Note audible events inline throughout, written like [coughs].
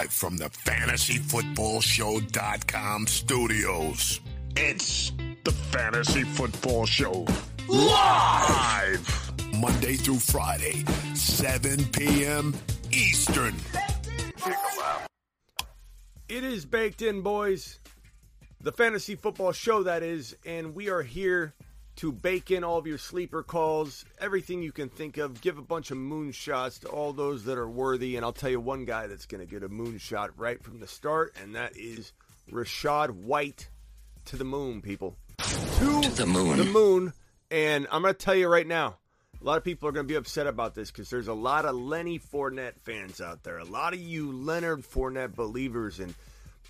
Live from the fantasyfootballshow.com studios. It's the Fantasy Football Show. Live! Monday through Friday, 7 p.m. Eastern. It is baked in, boys. The fantasy football show, that is, and we are here to bake in all of your sleeper calls, everything you can think of, give a bunch of moonshots to all those that are worthy. And I'll tell you one guy that's going to get a moonshot right from the start, and that is Rachaad White to the moon, people. To, the moon. The moon. And I'm going to tell you right now, a lot of people are going to be upset about this because there's a lot of Lenny Fournette fans out there. A lot of you Leonard Fournette believers. And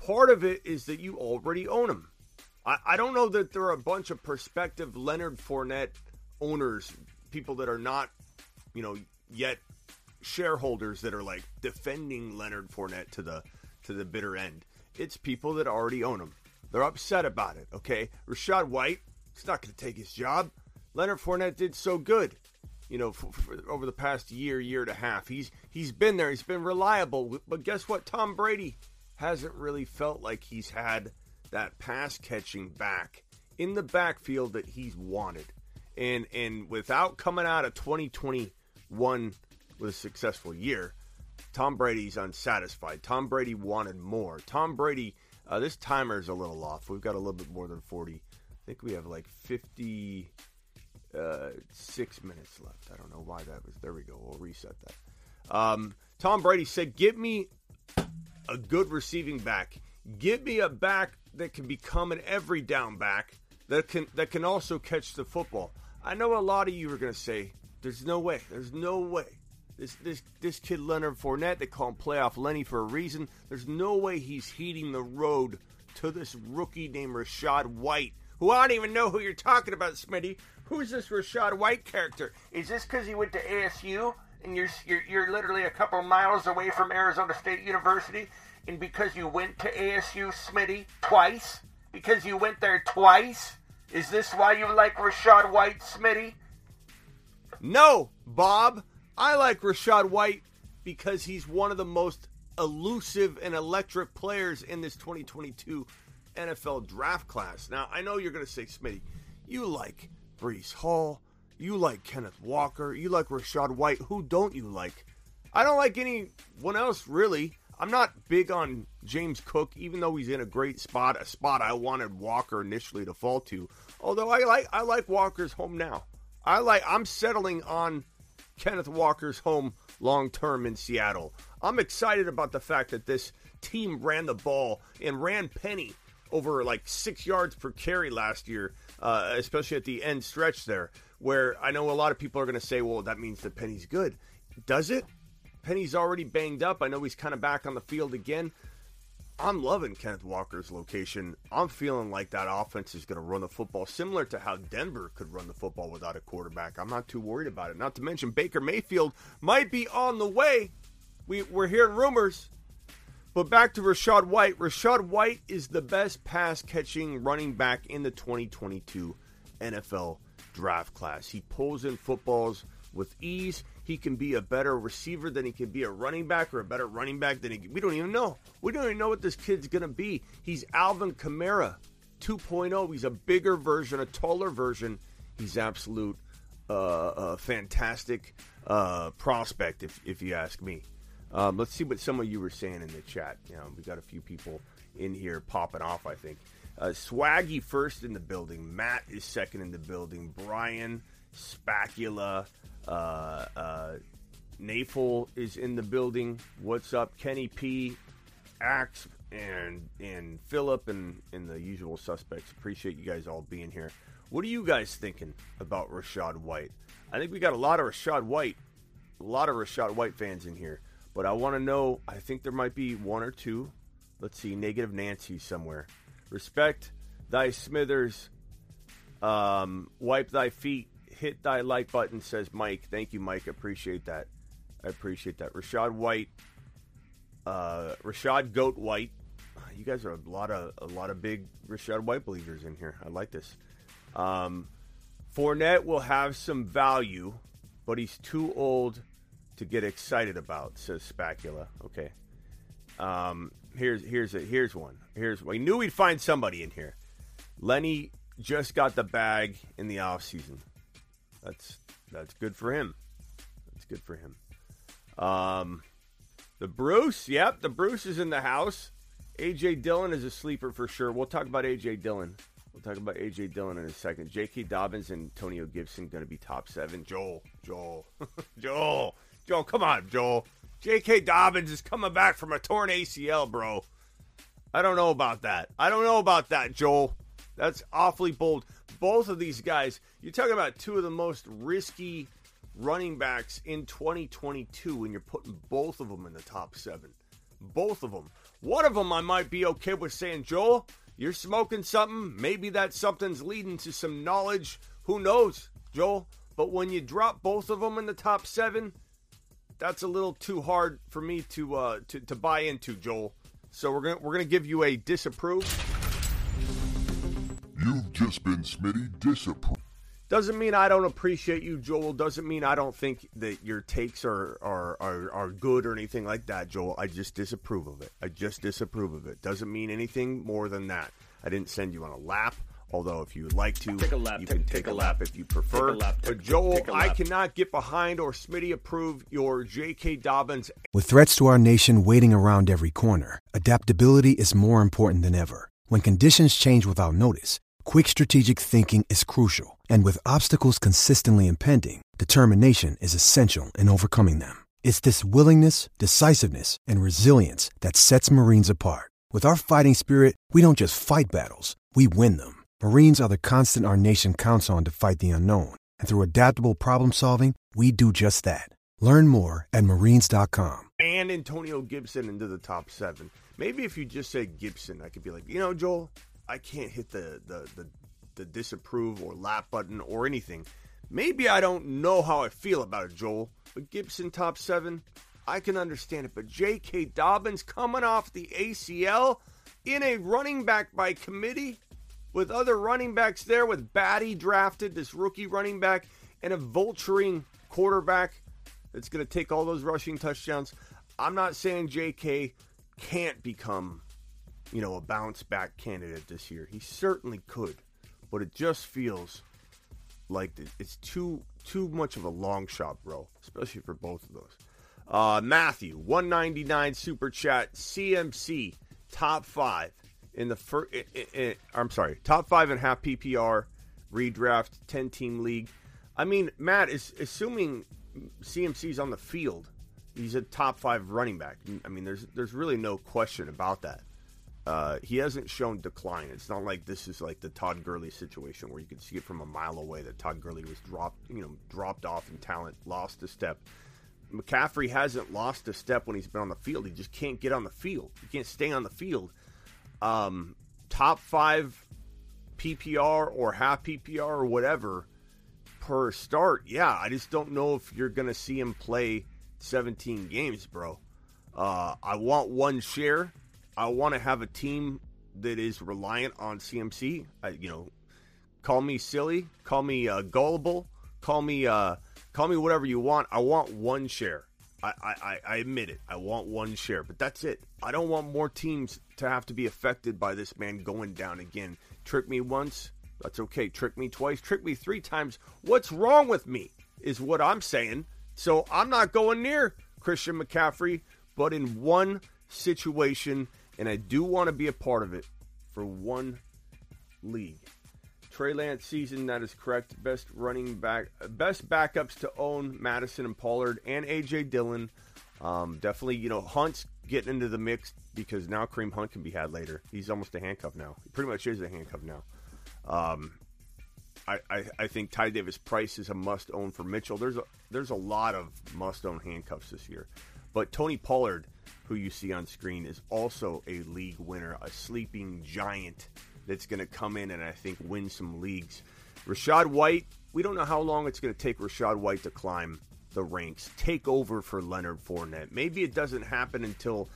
part of it is that you already own him. I, I don't know that there are a bunch of prospective Leonard Fournette owners, people that are not, you know, yet shareholders that are like defending Leonard Fournette to the to the bitter end. It's people that already own him. They're upset about it. Okay, Rachaad White, he's not going to take his job. Leonard Fournette did so good, you know, for, for, over the past year, year and a half. He's he's been there. He's been reliable. But guess what? Tom Brady hasn't really felt like he's had that pass catching back in the backfield that he's wanted. And and without coming out of 2021 with a successful year, Tom Brady's unsatisfied. Tom Brady wanted more. Tom Brady, uh, this timer is a little off. We've got a little bit more than 40. I think we have like 50 uh, six minutes left. I don't know why that was. There we go. We'll reset that. Um, Tom Brady said, "Give me a good receiving back. Give me a back that can become an every down back that can that can also catch the football." I know a lot of you are going to say, "There's no way. There's no way." This this this kid Leonard Fournette, they call him Playoff Lenny for a reason. There's no way he's heating the road to this rookie named Rachaad White, who I don't even know who you're talking about, Smitty. Who's this Rachaad White character? Is this because he went to ASU and you're, you're you're literally a couple miles away from Arizona State University, and because you went to ASU, Smitty, twice? Because you went there twice? Is this why you like Rachaad White, Smitty? No, Bob. I like Rachaad White because he's one of the most elusive and electric players in this 2022 NFL draft class. Now, I know you're going to say, Smitty, you like Breece Hall, you like Kenneth Walker, you like Rachaad White. Who don't you like? I don't like anyone else, really. I'm not big on James Cook, even though he's in a great spot, a spot I wanted Walker initially to fall to. Although I like I like Walker's home now. I like I'm settling on Kenneth Walker's home long term in Seattle. I'm excited about the fact that this team ran the ball and ran Penny over like six yards per carry last year, uh, especially at the end stretch there, where I know a lot of people are going to say, well, that means that Penny's good. Does it? Penny's already banged up. I know he's kind of back on the field again. I'm loving Kenneth Walker's location. I'm feeling like that offense is going to run the football similar to how Denver could run the football without a quarterback. I'm not too worried about it. Not to mention Baker Mayfield might be on the way. We, we're hearing rumors. But back to Rachaad White. Rachaad White is the best pass catching running back in the 2022 NFL draft class. He pulls in footballs with ease. He can be a better receiver than he can be a running back, or a better running back than he. We don't even know. We don't even know what this kid's gonna be. He's Alvin Kamara 2.0. He's a bigger version, a taller version. He's absolute, uh, uh, fantastic uh, prospect, if if you ask me. Um, let's see what some of you were saying in the chat. You know, we got a few people in here popping off. I think uh, Swaggy first in the building. Matt is second in the building. Brian Spacula. Uh, uh, Nafel is in the building. What's up, Kenny P, Axe, and and Philip, and and the usual suspects. Appreciate you guys all being here. What are you guys thinking about Rachaad White? I think we got a lot of Rachaad White, a lot of Rachaad White fans in here. But I want to know. I think there might be one or two Let's see, negative Nancy somewhere. Respect thy Smithers. Um, wipe thy feet. Hit thy like button, says Mike. Thank you, Mike. Appreciate that. I appreciate that. Rachaad White. Uh, Rachaad Goat White. You guys are a lot of a lot of big Rachaad White believers in here. I like this. Um, Fournette will have some value, but he's too old to get excited about, says Spacula. Okay. Um, here's here's a, here's one. Here's we knew we'd find somebody in here. Lenny just got the bag in the offseason. That's that's good for him. That's good for him. Um, the Bruce, yep, the Bruce is in the house. AJ Dillon is a sleeper for sure. We'll talk about AJ Dillon. We'll talk about AJ Dillon in a second. J.K. Dobbins and Antonio Gibson going to be top seven. Joel, Joel, [laughs] Joel, Joel, come on, Joel. J.K. Dobbins is coming back from a torn ACL, bro. I don't know about that. I don't know about that, Joel. That's awfully bold. Both of these guys, you're talking about two of the most risky running backs in 2022, and you're putting both of them in the top seven. Both of them. One of them I might be okay with saying, Joel, you're smoking something. Maybe that something's leading to some knowledge. Who knows, Joel? But when you drop both of them in the top seven, that's a little too hard for me to uh, to, to buy into, Joel. So we're gonna we're gonna give you a disapprove. You've just been Smitty disapproved. Doesn't mean I don't appreciate you, Joel. Doesn't mean I don't think that your takes are, are are are good or anything like that, Joel. I just disapprove of it. I just disapprove of it. Doesn't mean anything more than that. I didn't send you on a lap. Although, if you would like to, Take a lap, you take- can take take a a lap lap. if you prefer. Take a lap, but Joel, take a I lap. cannot get behind or Smitty approve your J.K. Dobbins With threats to our nation waiting around every corner, adaptability is more important than ever. When conditions change without notice, quick strategic thinking is crucial. And with obstacles consistently impending, determination is essential in overcoming them. It's this willingness, decisiveness, and resilience that sets Marines apart. With our fighting spirit, we don't just fight battles, we win them. Marines are the constant our nation counts on to fight the unknown. And through adaptable problem solving, we do just that. Learn more at marines.com. and Antonio Gibson into the top seven. Maybe if you just said Gibson, I could be like, you know, Joel, I can't hit the the the, the disapprove or lap button or anything. Maybe I don't know how I feel about it, Joel. But Gibson top seven, I can understand it. But J.K. Dobbins coming off the ACL in a running back by committee with other running backs there, with Badie drafted, this rookie running back, and a vulturing quarterback that's going to take all those rushing touchdowns. I'm not saying J.K. can't become, you know, a bounce back candidate this year. He certainly could, but it just feels like it's too too much of a long shot, bro. Especially for both of those. Uh, Matthew, 199 super chat, CMC top five in the first. I'm sorry, top five and a half PPR redraft 10 team league. I mean, Matt is assuming CMC's on the field. He's a top five running back. I mean, there's there's really no question about that. Uh, he hasn't shown decline. It's not like this is like the Todd Gurley situation where you can see it from a mile away that Todd Gurley was dropped, you know, dropped off in talent, lost a step. McCaffrey hasn't lost a step when he's been on the field. He just can't get on the field. He can't stay on the field. Um, top five PPR or half PPR or whatever per start. Yeah, I just don't know if you're to see him play 17 games, bro. Uh, I want one share. I want to have a team that is reliant on CMC. I, you know, call me silly, call me uh, gullible, call me uh, call me whatever you want. I want one share. I, I, I- admit it. I want one share, but that's it. I don't want more teams to have to be affected by this man going down again. Trick me once, that's okay. Trick me twice, trick me three times. What's wrong with me is what I'm saying. So I'm not going near Christian McCaffrey, but in one situation, and I do want to be a part of it for one league. Trey Lance season, that is correct. Best running back, best backups to own Mattison and Pollard and AJ Dillon. Um, definitely, you know, Hunt's getting into the mix because now Kareem Hunt can be had later. He's almost a handcuff now. He pretty much is a handcuff now. Um, I, I, I think Ty Davis Price is a must own for Mitchell. There's a there's a lot of must own handcuffs this year, but Tony Pollard who you see on screen, is also a league winner, a sleeping giant that's going to come in and I think win some leagues. Rachaad White, we don't know how long it's going to take Rachaad White to climb the ranks, take over for Leonard Fournette. Maybe it doesn't happen until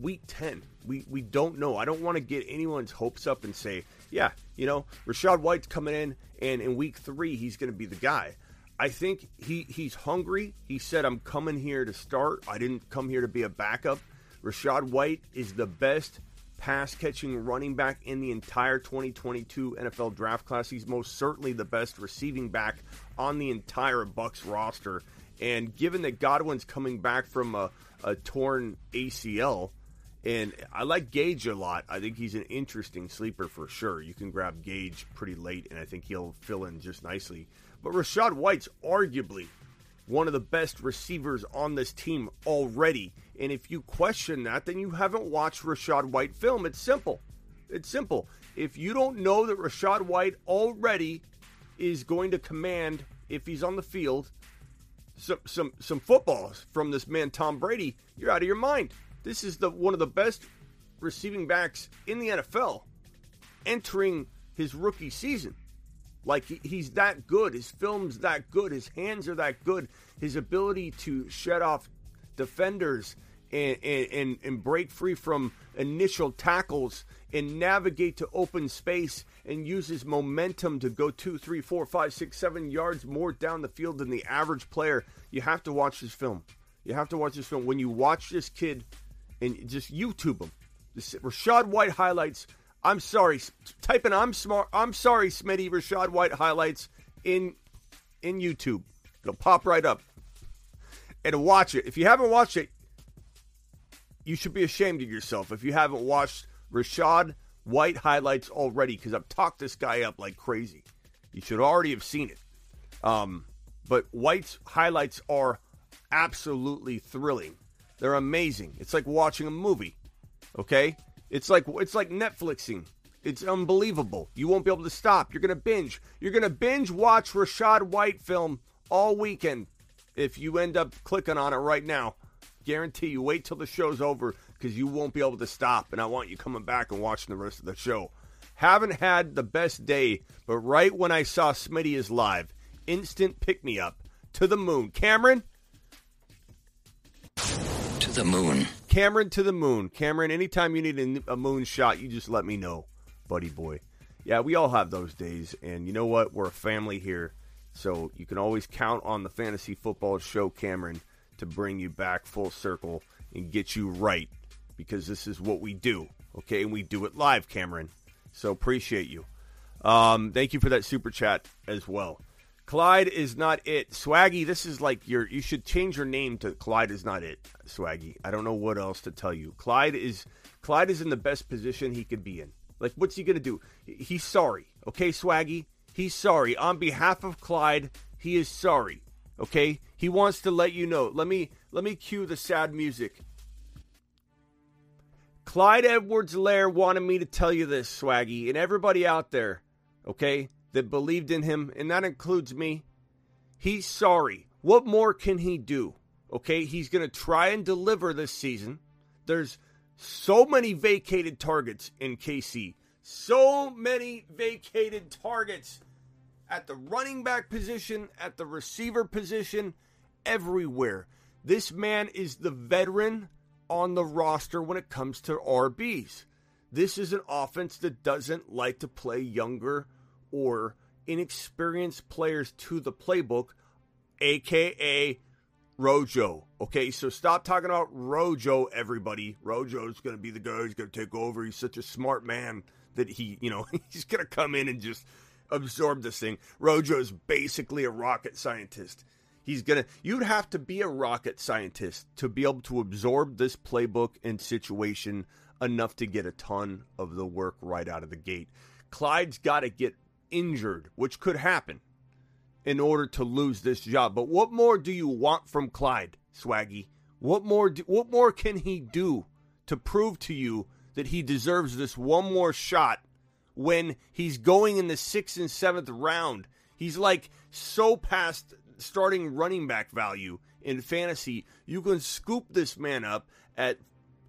week 10. We we don't know. I don't want to get anyone's hopes up and say, yeah, you know, Rachaad White's coming in and in week 3 he's going to be the guy. I think he he's hungry. He said I'm coming here to start. I didn't come here to be a backup. Rachaad White is the best pass catching running back in the entire 2022 NFL draft class. He's most certainly the best receiving back on the entire Bucks roster. And given that Godwin's coming back from a, a torn ACL, and I like Gage a lot. I think he's an interesting sleeper for sure. You can grab Gage pretty late, and I think he'll fill in just nicely. But Rachaad White's arguably one of the best receivers on this team already. And if you question that, then you haven't watched Rachaad White film. It's simple. It's simple. If you don't know that Rachaad White already is going to command, if he's on the field, some some some footballs from this man Tom Brady, you're out of your mind. This is the one of the best receiving backs in the NFL entering his rookie season. Like he's that good. His film's that good. His hands are that good. His ability to shed off defenders and, and, and break free from initial tackles and navigate to open space and uses momentum to go two, three, four, five, six, seven yards more down the field than the average player. You have to watch this film. You have to watch this film. When you watch this kid and just YouTube him, Rachaad White highlights. I'm sorry, type in I'm smart. I'm sorry, Smitty. Rachaad White highlights in in YouTube. It'll pop right up. And watch it. If you haven't watched it, you should be ashamed of yourself if you haven't watched Rachaad White highlights already because I've talked this guy up like crazy. You should already have seen it. Um, but White's highlights are absolutely thrilling. They're amazing. It's like watching a movie. Okay? It's like it's like Netflixing. It's unbelievable. You won't be able to stop. You're gonna binge. You're gonna binge watch Rachaad White film all weekend if you end up clicking on it right now. Guarantee you wait till the show's over because you won't be able to stop. And I want you coming back and watching the rest of the show. Haven't had the best day, but right when I saw Smitty is live, instant pick me up to the moon. Cameron, To the moon. Cameron to the moon. Cameron, anytime you need a, moon shot, you just let me know, buddy boy. Yeah, we all have those days, and you know what? We're a family here, so you can always count on the fantasy football show, Cameron, to bring you back full circle and get you right, because this is what we do, okay? And we do it live, Cameron. So appreciate you. Um, thank you for that super chat as well. Clyde is not it. Swaggy, this is like your you should change your name to Clyde is not it, Swaggy. I don't know what else to tell you. Clyde is Clyde is in the best position he could be in. Like what's he going to do? He's sorry. Okay, Swaggy? He's sorry. On behalf of Clyde, he is sorry. Okay? He wants to let you know. Let me let me cue the sad music. Clyde Edwards-Helaire wanted me to tell you this, Swaggy, and everybody out there, okay? That believed in him, and that includes me. He's sorry. What more can he do? Okay, he's going to try and deliver this season. There's so many vacated targets in KC. So many vacated targets at the running back position, at the receiver position, everywhere. This man is the veteran on the roster when it comes to RBs. This is an offense that doesn't like to play younger or inexperienced players to the playbook, aka Rojo. Okay, so stop talking about Rojo, everybody. Rojo's going to be the guy who's going to take over. He's such a smart man that he, you know, [laughs] he's going to come in and just absorb this thing. Rojo's basically a rocket scientist. He's going to, you'd have to be a rocket scientist to be able to absorb this playbook and situation enough to get a ton of the work right out of the gate. Clyde's got to get injured, which could happen, in order to lose this job. But what more do you want from Clyde, Swaggy? What more? Do, what more can he do to prove to you that he deserves this one more shot when he's going in the sixth and seventh round? He's like so past starting running back value in fantasy, you can scoop this man up at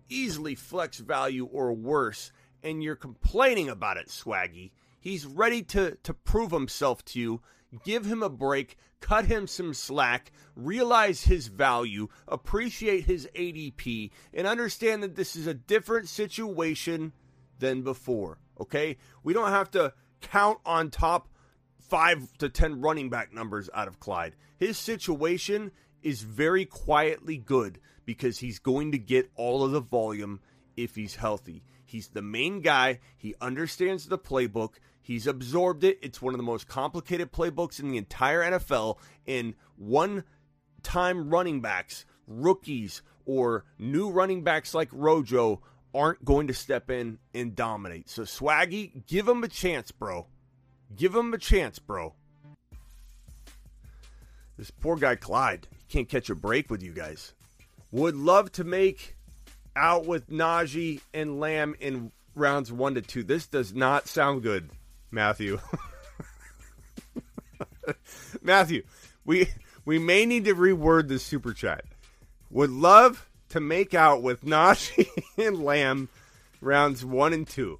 easily flex value or worse, and you're complaining about it, Swaggy. He's ready to, to prove himself to you. Give him a break, cut him some slack, realize his value, appreciate his ADP, and understand that this is a different situation than before. Okay? We don't have to count on top five to 10 running back numbers out of Clyde. His situation is very quietly good because he's going to get all of the volume if he's healthy. He's the main guy. He understands the playbook. He's absorbed it. It's one of the most complicated playbooks in the entire NFL. And one time running backs, rookies, or new running backs like Rojo aren't going to step in and dominate. So, Swaggy, give him a chance, bro. Give him a chance, bro. This poor guy, Clyde, can't catch a break with you guys. Would love to make out with Najee and Lamb in rounds one to two. This does not sound good, Matthew. [laughs] Matthew, we we may need to reword the super chat. Would love to make out with Najee [laughs] and Lamb rounds one and two.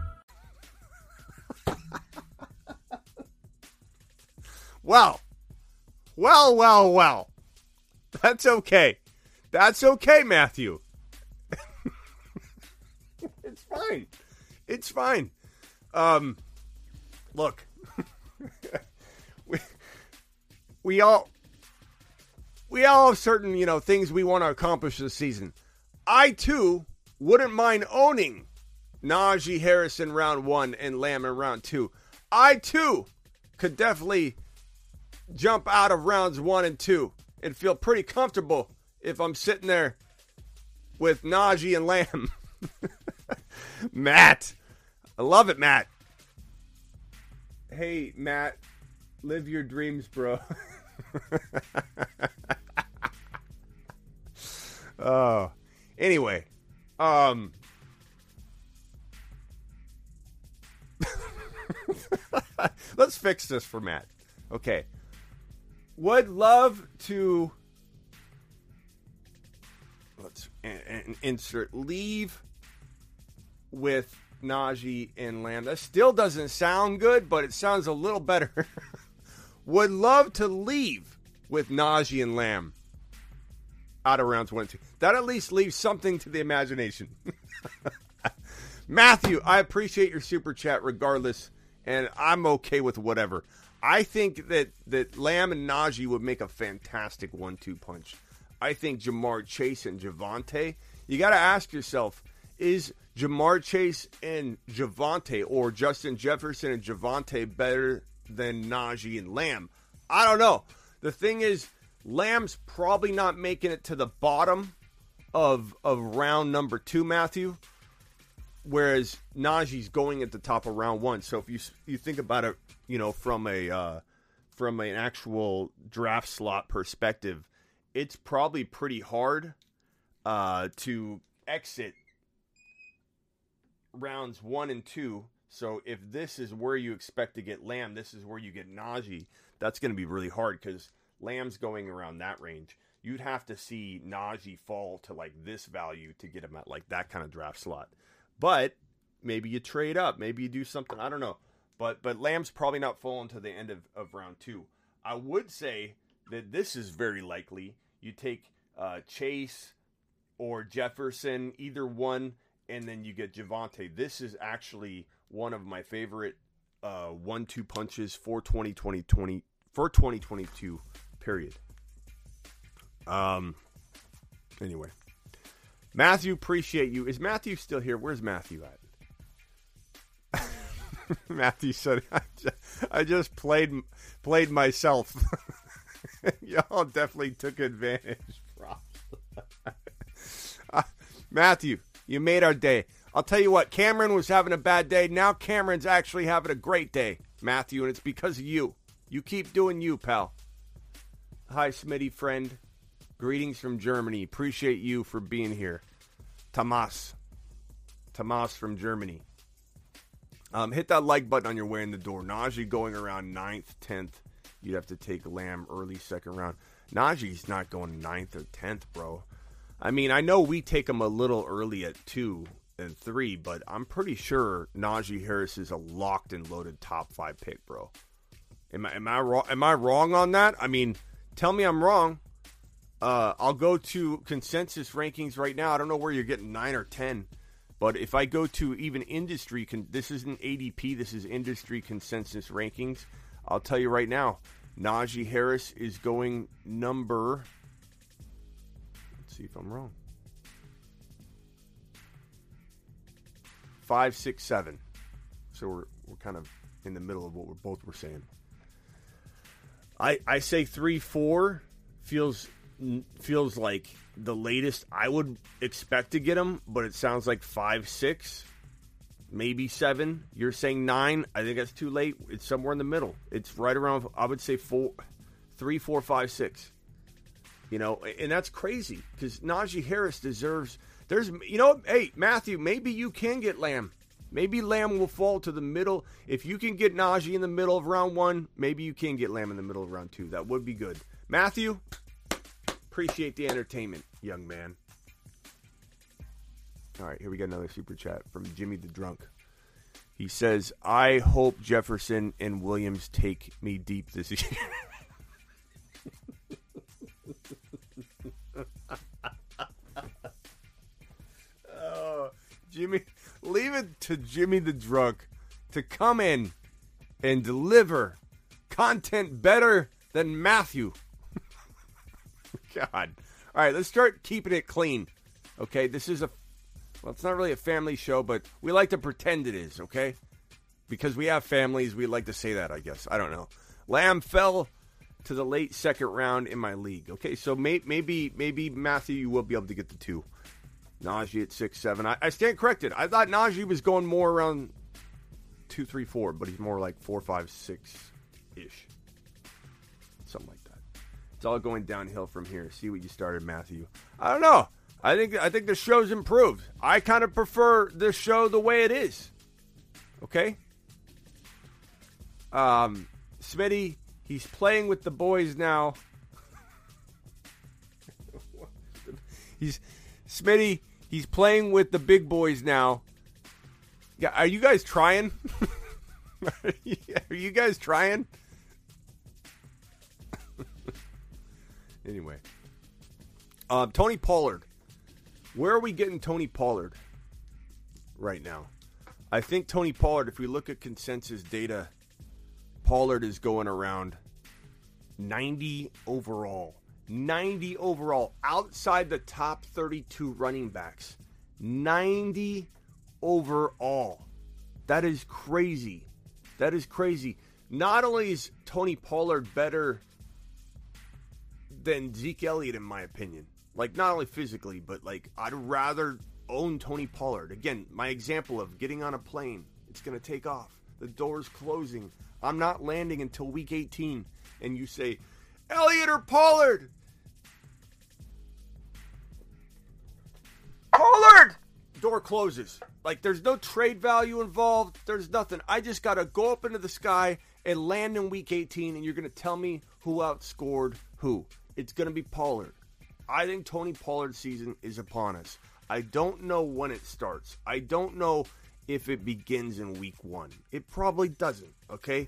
Well, well, well, well. That's okay. That's okay, Matthew. [laughs] it's fine. It's fine. Um, look, [laughs] we we all we all have certain you know things we want to accomplish this season. I too wouldn't mind owning Najee Harris in round one and Lamb in round two. I too could definitely jump out of rounds one and two and feel pretty comfortable if I'm sitting there with Najee and Lamb. [laughs] Matt. I love it, Matt. Hey, Matt. Live your dreams, bro. [laughs] oh. Anyway, um [laughs] Let's fix this for Matt. Okay would love to let's insert leave with Najee and Lamb. Still doesn't sound good, but it sounds a little better. [laughs] would love to leave with Najee and Lamb out of rounds one. That at least leaves something to the imagination. [laughs] Matthew, I appreciate your super chat regardless, and I'm okay with whatever. I think that that Lamb and Najee would make a fantastic one-two punch. I think Ja'Marr Chase and Javonte. You got to ask yourself: Is Ja'Marr Chase and Javonte, or Justin Jefferson and Javonte, better than Najee and Lamb? I don't know. The thing is, Lamb's probably not making it to the bottom of of round number two, Matthew. Whereas Najee's going at the top of round one. So if you you think about it you know, from a uh, from an actual draft slot perspective, it's probably pretty hard uh, to exit rounds one and two. So if this is where you expect to get Lamb, this is where you get Najee. That's going to be really hard because Lamb's going around that range. You'd have to see Najee fall to like this value to get him at like that kind of draft slot. But maybe you trade up, maybe you do something. I don't know. But but Lamb's probably not falling to the end of, of round two. I would say that this is very likely. You take uh, Chase or Jefferson, either one, and then you get Javonte. This is actually one of my favorite uh, one-two punches for 2020, 20, for 2022. Period. Um. Anyway, Matthew, appreciate you. Is Matthew still here? Where's Matthew at? [laughs] Matthew said, [laughs] I just, I just played played myself. [laughs] Y'all definitely took advantage. Uh, Matthew, you made our day. I'll tell you what, Cameron was having a bad day. Now Cameron's actually having a great day, Matthew, and it's because of you. You keep doing you, pal. Hi, Smitty friend. Greetings from Germany. Appreciate you for being here. Tomas. Tomas from Germany. Um, hit that like button on your way in the door. Najee going around 9th, 10th. You'd have to take Lamb early second round. Najee's not going 9th or 10th, bro. I mean, I know we take him a little early at 2 and 3, but I'm pretty sure Najee Harris is a locked and loaded top 5 pick, bro. Am I am I wrong am I wrong on that? I mean, tell me I'm wrong. Uh, I'll go to consensus rankings right now. I don't know where you're getting 9 or 10. But if I go to even industry, con- this isn't ADP, this is industry consensus rankings. I'll tell you right now, Najee Harris is going number. Let's see if I'm wrong. Five, six, seven. So we're we're kind of in the middle of what we're both were saying. I I say three, four feels feels like the latest I would expect to get him, but it sounds like five, six, maybe seven. You're saying nine. I think that's too late. It's somewhere in the middle. It's right around. I would say four, three, four, five, six. You know, and that's crazy because Najee Harris deserves. There's, you know, hey Matthew, maybe you can get Lamb. Maybe Lamb will fall to the middle. If you can get Najee in the middle of round one, maybe you can get Lamb in the middle of round two. That would be good. Matthew, Appreciate the entertainment, young man. All right, here we got another super chat from Jimmy the Drunk. He says, I hope Jefferson and Williams take me deep this year. [laughs] oh, Jimmy, leave it to Jimmy the Drunk to come in and deliver content better than Matthew. God. All right, let's start keeping it clean. Okay, this is a well, it's not really a family show, but we like to pretend it is, okay? Because we have families, we like to say that, I guess. I don't know. Lamb fell to the late second round in my league. Okay, so may, maybe maybe Matthew you will be able to get the two. Najee at six seven. I, I stand corrected. I thought Najee was going more around two, three, four, but he's more like four, five, six ish. It's all going downhill from here. See what you started, Matthew. I don't know. I think I think the show's improved. I kind of prefer this show the way it is. Okay. Um, Smitty, he's playing with the boys now. [laughs] he's Smitty. He's playing with the big boys now. Yeah, are you guys trying? [laughs] are you guys trying? Anyway, uh, Tony Pollard. Where are we getting Tony Pollard right now? I think Tony Pollard, if we look at consensus data, Pollard is going around 90 overall. 90 overall outside the top 32 running backs. 90 overall. That is crazy. That is crazy. Not only is Tony Pollard better than Zeke Elliott, in my opinion. Like, not only physically, but like, I'd rather own Tony Pollard. Again, my example of getting on a plane, it's going to take off. The door's closing. I'm not landing until week 18. And you say, Elliott or Pollard? Pollard! Door closes. Like, there's no trade value involved. There's nothing. I just got to go up into the sky and land in week 18, and you're going to tell me who outscored who it's going to be Pollard. I think Tony Pollard's season is upon us. I don't know when it starts. I don't know if it begins in week one. It probably doesn't, okay?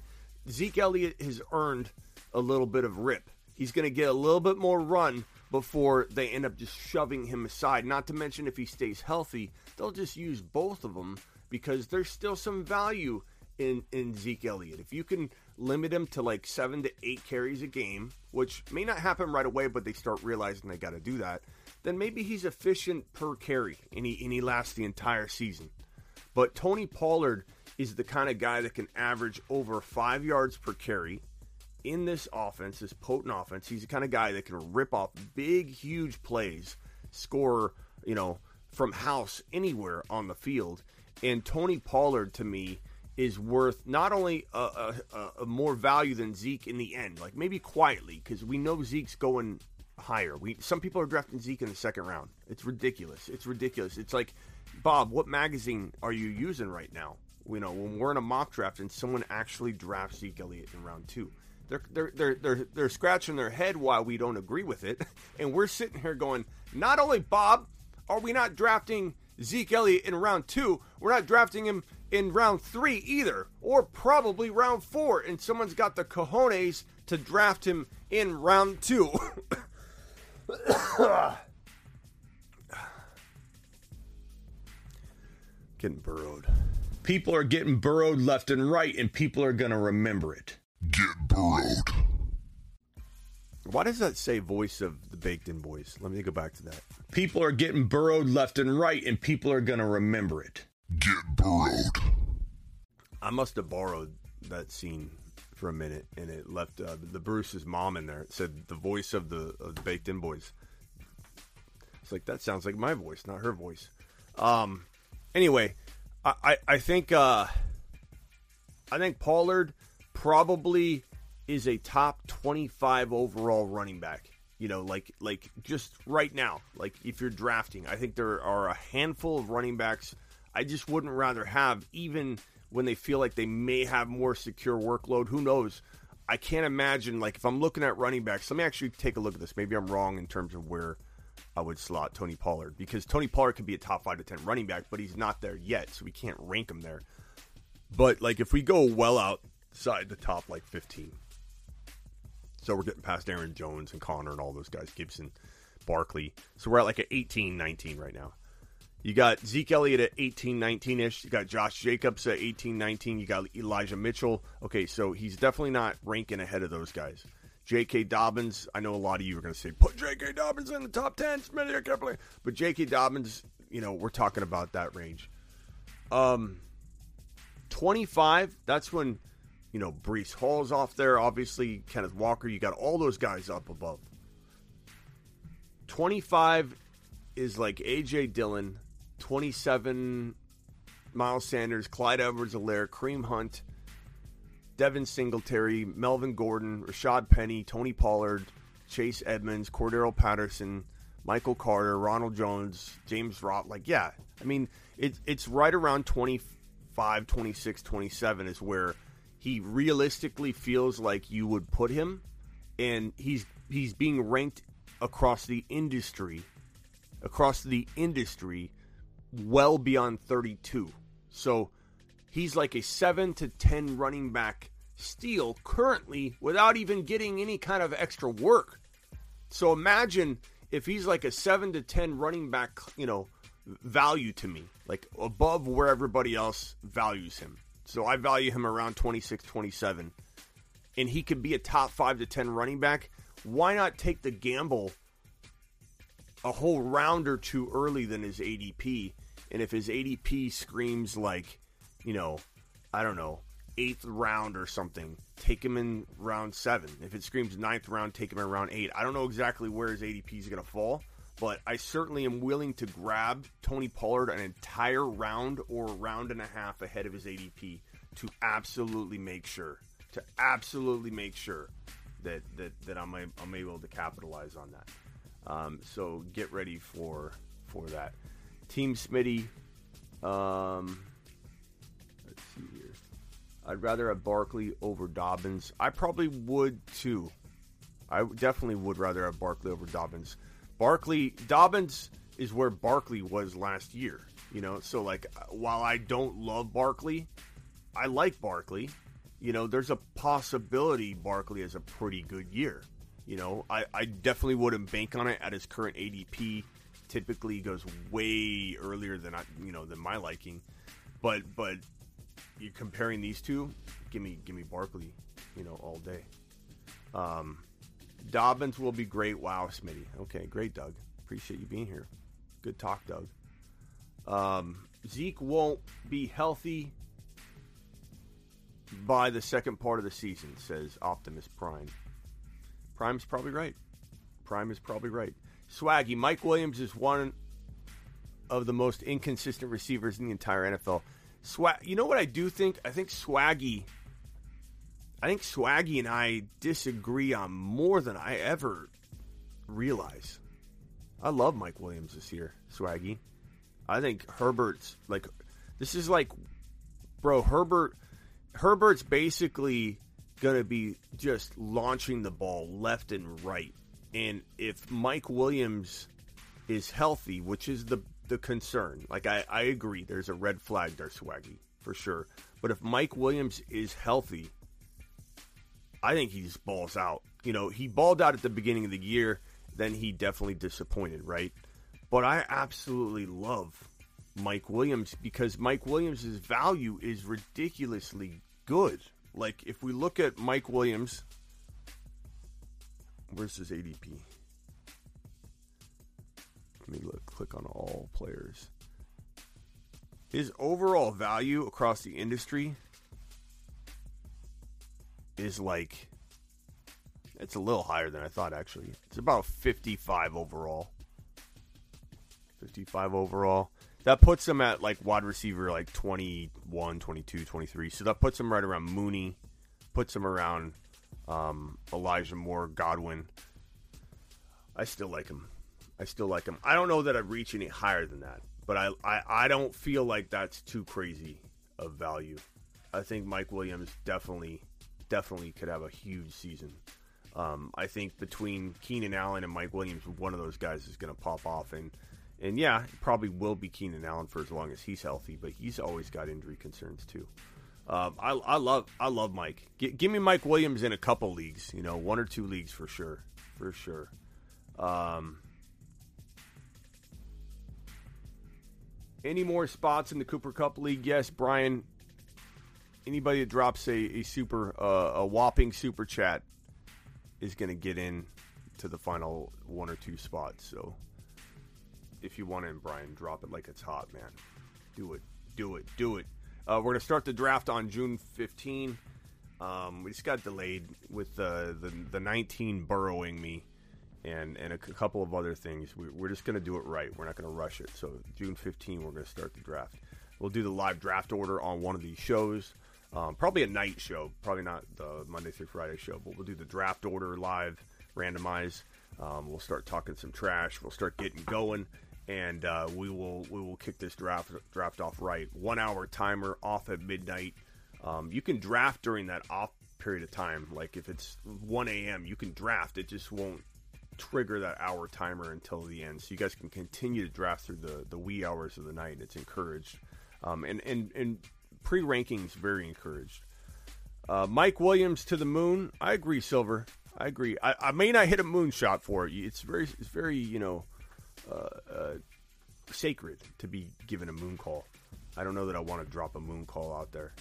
Zeke Elliott has earned a little bit of rip. He's going to get a little bit more run before they end up just shoving him aside. Not to mention, if he stays healthy, they'll just use both of them because there's still some value in, in Zeke Elliott. If you can limit him to like seven to eight carries a game, which may not happen right away, but they start realizing they got to do that, then maybe he's efficient per carry and he, and he lasts the entire season. But Tony Pollard is the kind of guy that can average over five yards per carry in this offense, this potent offense. He's the kind of guy that can rip off big, huge plays, score, you know, from house anywhere on the field. And Tony Pollard, to me, is worth not only a, a, a more value than Zeke in the end, like maybe quietly, because we know Zeke's going higher. We some people are drafting Zeke in the second round. It's ridiculous. It's ridiculous. It's like, Bob, what magazine are you using right now? You know, when we're in a mock draft and someone actually drafts Zeke Elliott in round two. They're, they're, they're, they're, they're scratching their head while we don't agree with it. [laughs] And we're sitting here going, not only, Bob, are we not drafting Zeke Elliott in round two, we're not drafting him in round three either, or probably round four. And someone's got the cojones to draft him in round two. [coughs] getting burrowed. People are getting burrowed left and right, and people are going to remember it. Get burrowed. Why does that say voice of the Baked In Boys? Let me go back to that. People are getting burrowed left and right, and people are going to remember it. Get burrowed. I must have borrowed that scene for a minute, and it left uh, the Bruce's mom in there. It said the voice of the of the Baked In Boys. It's like that sounds like my voice, not her voice. Um. Anyway, I I, I think uh, I think Pollard probably is a top twenty five overall running back. You know, like like just right now, like if you're drafting, I think there are a handful of running backs I just wouldn't rather have even when they feel like they may have more secure workload. Who knows? I can't imagine like if I'm looking at running backs. Let me actually take a look at this. Maybe I'm wrong in terms of where I would slot Tony Pollard because Tony Pollard could be a top five to ten running back, but he's not there yet, so we can't rank him there. But like if we go well outside the top like 15, so we're getting past Aaron Jones and Conner and all those guys, Gibson, Barkley. So we're at like an 18, 19 right now. You got Zeke Elliott at 18, 19 ish. You got Josh Jacobs at 18, 19. You got Elijah Mitchell. Okay, so he's definitely not ranking ahead of those guys. J.K. Dobbins, I know a lot of you are going to say, put J.K. Dobbins in the top 10. Smitty, I can't believe. But J.K. Dobbins, you know, we're talking about that range. Um, 25, that's when, you know, Breece Hall's off there. Obviously, Kenneth Walker. You got all those guys up above. 25 is like A.J. Dillon. 27 Miles Sanders, Clyde Edwards-Helaire, Kareem Hunt, Devin Singletary, Melvin Gordon, Rashaad Penny, Tony Pollard, Chase Edmonds, Cordarrelle Patterson, Michael Carter, Ronald Jones, James Roth. Like, yeah, I mean, it, it's right around 25, 26, 27 is where he realistically feels like you would put him. And he's he's being ranked across the industry, across the industry well beyond 32. So he's like a 7 to 10 running back steal currently without even getting any kind of extra work. So imagine if he's like a 7 to 10 running back, you know, value to me, like above where everybody else values him. So I value him around 26, 27. And he could be a top 5 to 10 running back. Why not take the gamble a whole round or two early than his ADP and if his ADP screams like, you know, I don't know, eighth round or something, take him in round seven. If it screams ninth round, take him in round eight. I don't know exactly where his ADP is going to fall, but I certainly am willing to grab Tony Pollard an entire round or round and a half ahead of his ADP to absolutely make sure, to absolutely make sure that that, that I'm, I'm able to capitalize on that. Um, so get ready for for that. Team Smitty. Um, let's see here. I'd rather have Barkley over Dobbins. I probably would too. I definitely would rather have Barkley over Dobbins. Barkley, Dobbins is where Barkley was last year. You know, so like while I don't love Barkley, I like Barkley. You know, there's a possibility Barkley has a pretty good year. You know, I, I definitely wouldn't bank on it at his current ADP typically goes way earlier than I, you know, than my liking. But but you're comparing these two, give me give me Barkley, you know, all day. Um, Dobbins will be great. Wow, Smitty. Okay, great, Doug. Appreciate you being here. Good talk, Doug. Um, Zeke won't be healthy. by the second part of the season, says Optimus Prime. Prime's probably right. Prime is probably right. Swaggy, Mike Williams is one of the most inconsistent receivers in the entire NFL. Swag, you know what I do think? I think Swaggy, I think Swaggy and I disagree on more than I ever realize. I love Mike Williams this year, Swaggy. I think Herbert's like, this is like, bro, Herbert, Herbert's basically gonna be just launching the ball left and right. And if Mike Williams is healthy, which is the the concern, like I, I agree, there's a red flag there, Swaggy, for sure. But if Mike Williams is healthy, I think he just balls out. You know, he balled out at the beginning of the year, then he definitely disappointed, right? But I absolutely love Mike Williams because Mike Williams' value is ridiculously good. Like if we look at Mike Williams, his ADP? Let me look. Click on all players. His overall value across the industry is like it's a little higher than I thought actually. It's about 55 overall. 55 overall. That puts him at like wide receiver like 21, 22, 23. So that puts him right around Mooney, puts him around um, Elijah Moore, Godwin. I still like him. I still like him. I don't know that I'd reach any higher than that, but I, I, I don't feel like that's too crazy of value. I think Mike Williams definitely definitely could have a huge season. Um, I think between Keenan Allen and Mike Williams, one of those guys is going to pop off. And, and yeah, probably will be Keenan Allen for as long as he's healthy, but he's always got injury concerns too. Um, I, I love I love Mike. G- give me Mike Williams in a couple leagues, you know, one or two leagues for sure, for sure. Um, any more spots in the Cooper Kupp League? Yes, Brian. Anybody that drops a, a super uh, a whopping super chat is going to get in to the final one or two spots. So if you want in, Brian, drop it like it's hot, man. Do it, do it, do it. Uh, we're going to start the draft on June 15. Um, we just got delayed with uh, the the 19 burrowing me and and a c- couple of other things. We, we're just going to do it right. We're not going to rush it. So June 15, we're going to start the draft. We'll do the live draft order on one of these shows. Um, probably a night show, probably not the Monday through Friday show, but we'll do the draft order live, randomize. Um, we'll start talking some trash. We'll start getting going, and uh, we will we will kick this draft draft off right. One hour timer off at midnight. Um, you can draft during that off period of time. Like if it's 1 a.m., you can draft. It just won't trigger that hour timer until the end. So you guys can continue to draft through the, the wee hours of the night. It's encouraged. Um, and, and, and pre rankings, very encouraged. Uh, Mike Williams to the moon. I agree, Silver. I agree. I, I may not hit a moonshot for it. It's very, it's very, you know, uh, uh, sacred to be given a moon call. I don't know that I want to drop a moon call out there.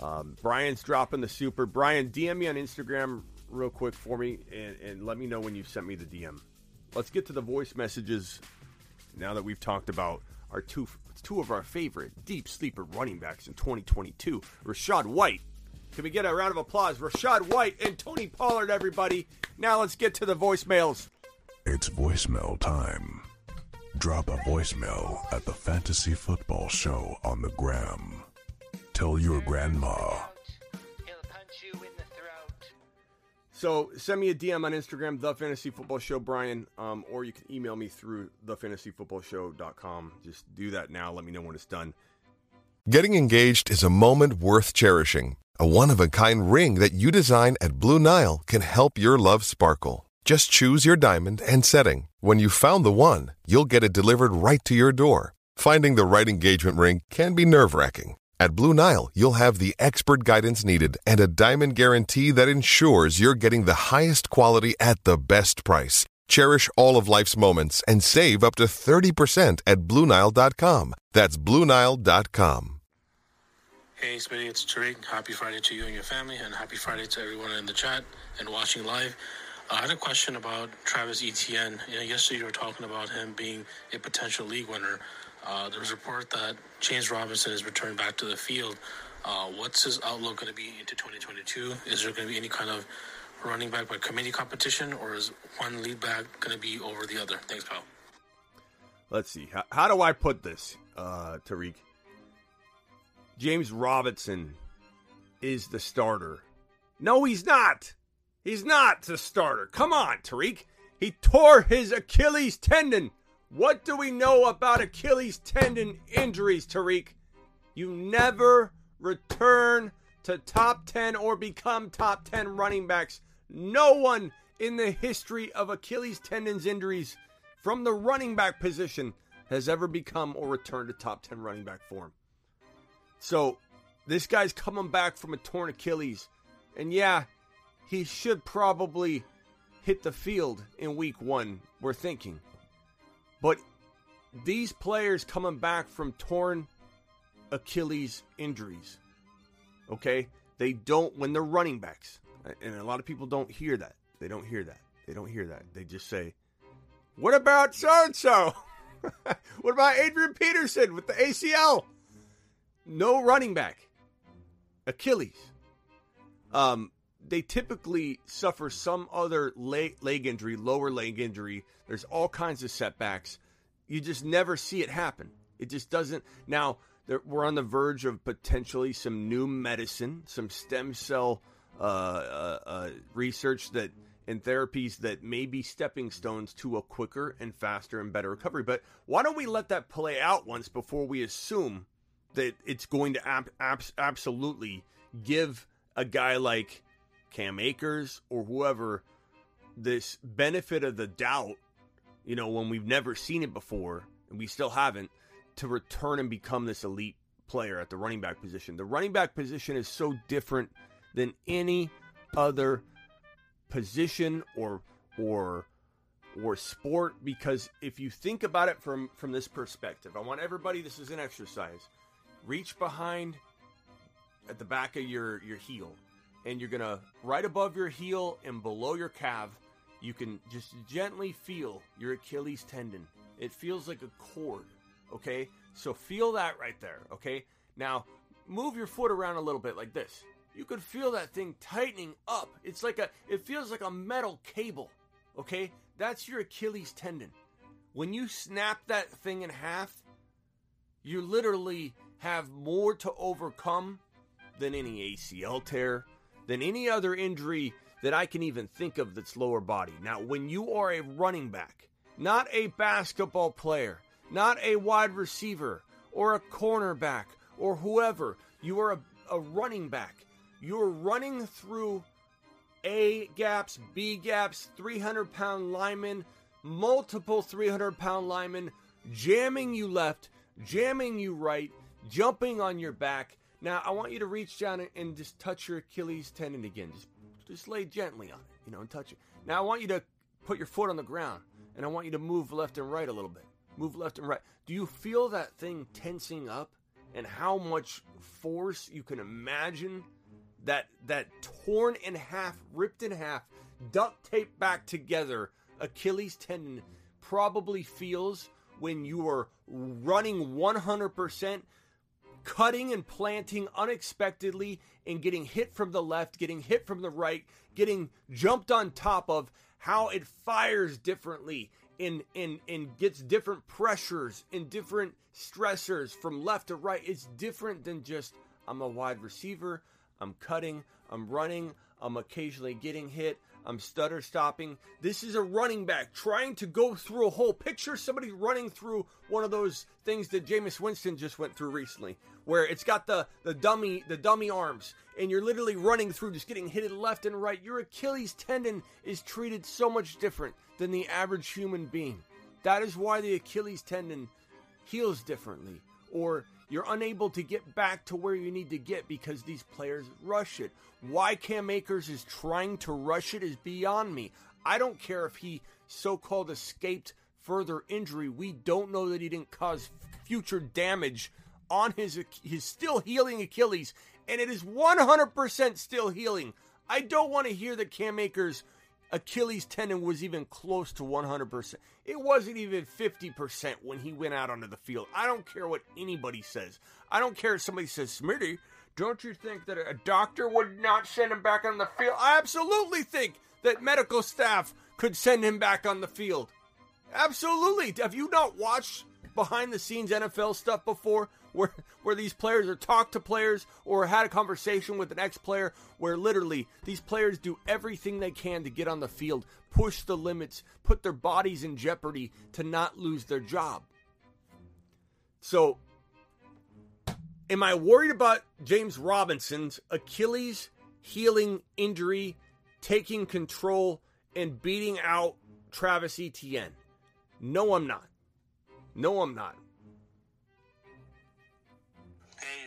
Um, Brian's dropping the super. Brian, DM me on Instagram real quick for me and, and let me know when you've sent me the DM. Let's get to the voice messages now that we've talked about our two two of our favorite deep sleeper running backs in 2022, Rachaad White. Can we get a round of applause? Rachaad White and Tony Pollard, everybody. Now let's get to the voicemails. It's voicemail time. Drop a voicemail at the Fantasy Football Show on the gram. Tell your grandma. He'll punch you in the throat. So send me a DM on Instagram, The Fantasy Football Show, Brian, um, or you can email me through thefantasyfootballshow.com. Just do that now. Let me know when it's done. Getting engaged is a moment worth cherishing. A one of a kind ring that you design at Blue Nile can help your love sparkle. Just choose your diamond and setting. When you've found the one, you'll get it delivered right to your door. Finding the right engagement ring can be nerve wracking. At Blue Nile, you'll have the expert guidance needed and a diamond guarantee that ensures you're getting the highest quality at the best price. Cherish all of life's moments and save up to 30% at BlueNile.com. That's BlueNile.com. Hey, Smitty, it's Tariq. Happy Friday to you and your family, and happy Friday to everyone in the chat and watching live. I had a question about Travis Etienne. You know, yesterday you were talking about him being a potential league winner. Uh, there was a report that James Robinson is returned back to the field. Uh, what's his outlook going to be into 2022? Is there going to be any kind of running back by committee competition, or is one lead back going to be over the other? Thanks, pal. Let's see. How, how do I put this, uh, Tariq? James Robinson is the starter. No, he's not. He's not the starter. Come on, Tariq. He tore his Achilles tendon. What do we know about Achilles tendon injuries, Tariq? You never return to top 10 or become top 10 running backs. No one in the history of Achilles tendons injuries from the running back position has ever become or returned to top 10 running back form. So, this guy's coming back from a torn Achilles. And yeah, he should probably hit the field in week one, we're thinking. But these players coming back from torn Achilles injuries, okay, they don't, when they're running backs, and a lot of people don't hear that. They don't hear that. They don't hear that. They just say, what about so and so? What about Adrian Peterson with the ACL? No running back. Achilles. Um, they typically suffer some other leg, leg injury, lower leg injury. There's all kinds of setbacks. You just never see it happen. It just doesn't. Now, there, we're on the verge of potentially some new medicine, some stem cell uh, uh, uh, research that and therapies that may be stepping stones to a quicker and faster and better recovery. But why don't we let that play out once before we assume that it's going to ab- ab- absolutely give a guy like Cam Akers or whoever this benefit of the doubt, you know, when we've never seen it before and we still haven't, to return and become this elite player at the running back position. The running back position is so different than any other position or or or sport because if you think about it from from this perspective, I want everybody this is an exercise. Reach behind at the back of your your heel and you're to right above your heel and below your calf, you can just gently feel your Achilles tendon. It feels like a cord, okay? So feel that right there, okay? Now, move your foot around a little bit like this you could feel that thing tightening up. It's like a, it feels like a metal cable. Okay, that's your Achilles tendon. When you snap that thing in half, you literally have more to overcome than any ACL tear, than any other injury that I can even think of that's lower body. Now, when you are a running back, not a basketball player, not a wide receiver, or a cornerback, or whoever, you are a, a running back you're running through A gaps, B gaps, 300 pound linemen, multiple 300 pound linemen, jamming you left, jamming you right, jumping on your back. Now, I want you to reach down and just touch your Achilles tendon again. Just, just lay gently on it, you know, and touch it. Now, I want you to put your foot on the ground and I want you to move left and right a little bit. Move left and right. Do you feel that thing tensing up and how much force you can imagine that that torn in half, ripped in half, duct taped back together Achilles tendon probably feels when you are running 100%, cutting and planting unexpectedly, and getting hit from the left, getting hit from the right, getting jumped on top of, how it fires differently and, and, and gets different pressures and different stressors from left to right. It's different than just, I'm a wide receiver. I'm cutting, I'm running, I'm occasionally getting hit, I'm stutter stopping. This is a running back trying to go through a hole. Picture somebody running through one of those things that Jameis Winston just went through recently, where it's got the, the dummy the dummy arms, and you're literally running through, just getting hit left and right. Your Achilles tendon is treated so much different than the average human being. That is why the Achilles tendon heals differently, or you're unable to get back to where you need to get because these players rush it. Why Cam Akers is trying to rush it is beyond me. I don't care if he so called escaped further injury. We don't know that he didn't cause future damage on his his still healing Achilles, and it is 100% still healing. I don't want to hear that Cam Akers Achilles tendon was even close to 100%. It wasn't even 50% when he went out onto the field. I don't care what anybody says. I don't care if somebody says, Smitty, don't you think that a doctor would not send him back on the field? I absolutely think that medical staff could send him back on the field. Absolutely. Have you not watched behind the scenes NFL stuff before where where these players are talked to players or had a conversation with an ex-player where literally these players do everything they can to get on the field, push the limits, put their bodies in jeopardy to not lose their job. So am I worried about James Robinson's Achilles healing injury taking control and beating out Travis Etienne? No, I'm not. No, I'm not.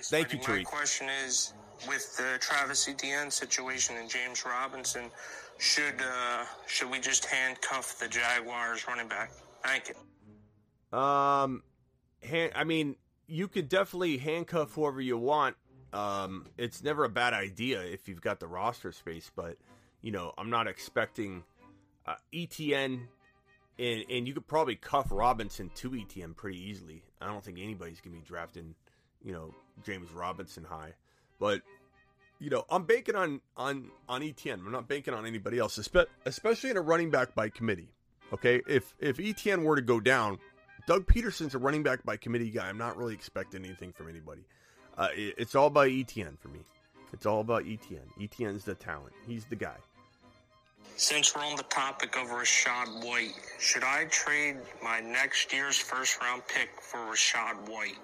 Thank you, My Tariq. question is, with the Travis Etienne situation and James Robinson, should uh, should we just handcuff the Jaguars running back? Thank you. Um, han- I mean, you could definitely handcuff whoever you want. Um, it's never a bad idea if you've got the roster space, but you know, I'm not expecting uh, ETN, and and you could probably cuff Robinson to ETN pretty easily. I don't think anybody's gonna be drafting, you know, James Robinson high, but you know, I'm banking on on on ETN. I'm not banking on anybody else, especially in a running back by committee. Okay, if if ETN were to go down, Doug Pederson's a running back by committee guy. I'm not really expecting anything from anybody. Uh, it- it's all about ETN for me. It's all about ETN. ETN's the talent. He's the guy. Since we're on the topic of Rachaad White, should I trade my next year's first round pick for Rachaad White?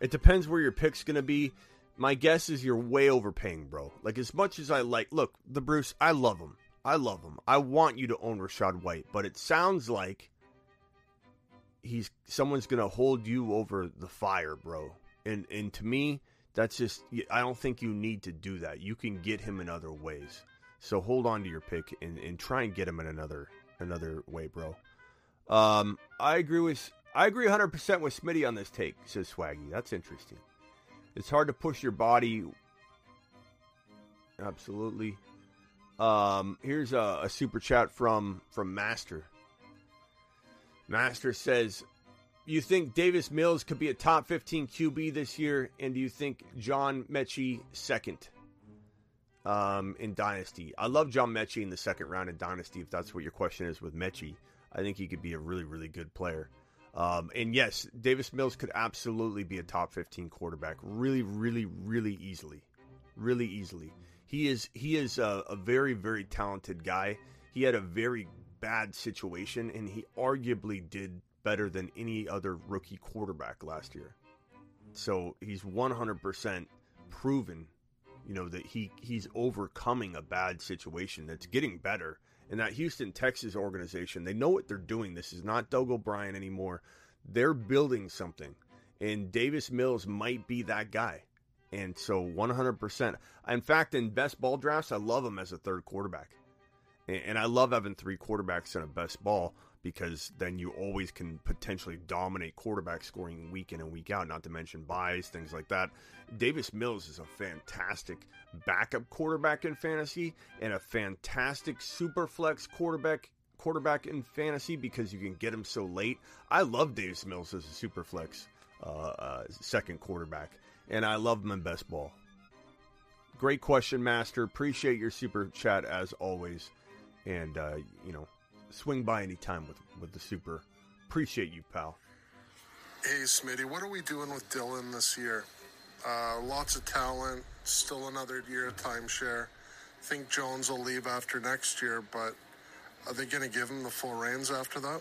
It depends where your pick's going to be. My guess is you're way overpaying, bro. Like as much as I like, look, the Bruce, I love him. I love him. I want you to own Rachaad White, but it sounds like he's someone's going to hold you over the fire, bro. And and to me, that's just I don't think you need to do that. You can get him in other ways. So hold on to your pick and, and try and get him in another another way, bro. Um, I agree with I agree 100 percent with Smitty on this take. Says Swaggy. That's interesting. It's hard to push your body. Absolutely. Um, here's a, a super chat from from Master. Master says, "You think Davis Mills could be a top 15 QB this year, and do you think John Metchie second um, in Dynasty? I love John Metchie in the second round in Dynasty. If that's what your question is with Metchie, I think he could be a really really good player. Um, and yes, Davis Mills could absolutely be a top 15 quarterback, really, really, really easily, really easily. He is he is a, a very very talented guy. He had a very bad situation, and he arguably did better than any other rookie quarterback last year. So he's 100% proven, you know, that he he's overcoming a bad situation that's getting better. And that Houston, Texas organization, they know what they're doing. This is not Doug O'Brien anymore. They're building something. And Davis Mills might be that guy. And so 100%. In fact, in best ball drafts, I love him as a third quarterback. And and I love having three quarterbacks in a best ball because then you always can potentially dominate quarterback scoring week in and week out, not to mention byes, things like that. Davis Mills is a fantastic backup quarterback in fantasy and a fantastic super flex quarterback quarterback in fantasy because you can get him so late. I love Davis Mills as a super flex uh, uh, second quarterback, and I love him in best ball. Great question, Master. Appreciate your super chat as always, and uh, you know, swing by anytime with with the super. Appreciate you, pal. Hey, Smitty, what are we doing with Dillon this year? Uh, lots of talent, still another year of timeshare. Think Jones will leave after next year, but are they going to give him the full reins after that?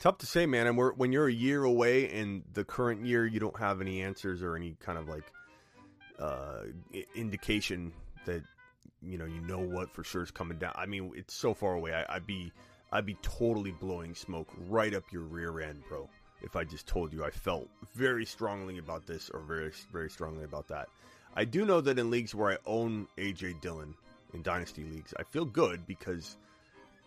Tough to say, man. And we're, when you're a year away, and the current year you don't have any answers or any kind of like uh, indication that you know you know what for sure is coming down. I mean, it's so far away. I, I'd be I'd be totally blowing smoke right up your rear end, bro. If I just told you I felt very strongly about this or very very strongly about that. I do know that in leagues where I own AJ Dillon in dynasty leagues, I feel good because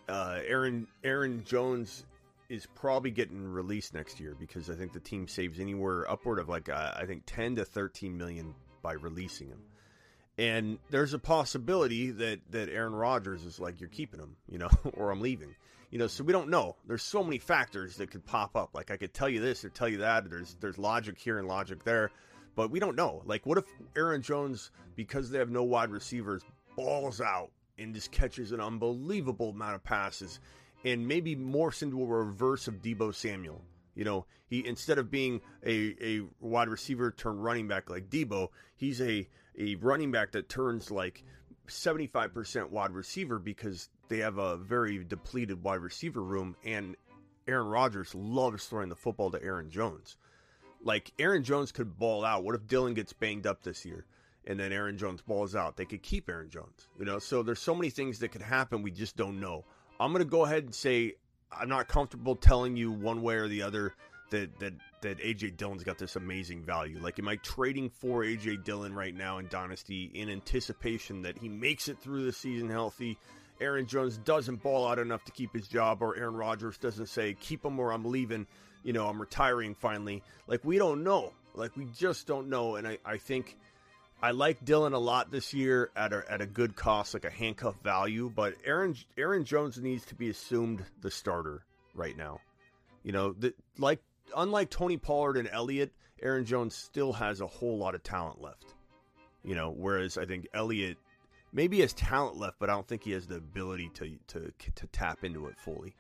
uh, Aaron Aaron Jones is probably getting released next year because I think the team saves anywhere upward of like uh, I think 10 to 13 million by releasing him. And there's a possibility that that Aaron Rodgers is like you're keeping him, you know, [laughs] or I'm leaving. You know, so we don't know. There's so many factors that could pop up. Like I could tell you this or tell you that. There's there's logic here and logic there. but we don't know. Like, what if Aaron Jones, because they have no wide receivers, balls out and just catches an unbelievable amount of passes and maybe morphs into a reverse of Deebo Samuel? You know, he instead of being a, a wide receiver turned running back like Deebo, he's a, a running back that turns like 75% wide receiver because they have a very depleted wide receiver room and Aaron Rodgers loves throwing the football to Aaron Jones. Like Aaron Jones could ball out. What if Dillon gets banged up this year and then Aaron Jones balls out? They could keep Aaron Jones. You know, so there's so many things that could happen we just don't know. I'm to go ahead and say I'm not comfortable telling you one way or the other that that that AJ Dillon's got this amazing value. Like, am I trading for AJ Dillon right now in Dynasty in anticipation that he makes it through the season healthy? Aaron Jones doesn't ball out enough to keep his job, or Aaron Rodgers doesn't say, keep him or I'm leaving, you know, I'm retiring finally. Like, we don't know. Like, we just don't know. And I, I think I like Dillon a lot this year at a, at a good cost, like a handcuff value, but Aaron, Aaron Jones needs to be assumed the starter right now. You know, the, like unlike Tony Pollard and Elliott, Aaron Jones still has a whole lot of talent left. You know, whereas I think Elliott maybe has talent left, but I don't think he has the ability to to to tap into it fully.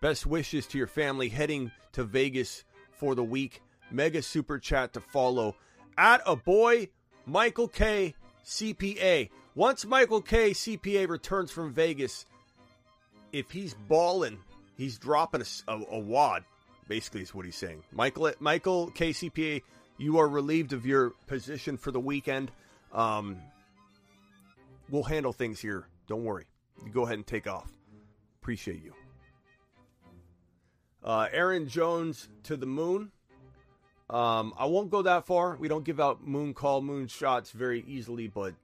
Best wishes to your family heading to Vegas for the week. Mega super chat to follow at a boy Michael K CPA. Once Michael K CPA returns from Vegas, if he's balling, he's dropping a, a, a wad basically is what he's saying. Michael Michael KCPA, you are relieved of your position for the weekend. Um, we'll handle things here. Don't worry. You go ahead and take off. Appreciate you. Uh, Aaron Jones to the moon. Um, I won't go that far. We don't give out moon call, moon shots very easily, but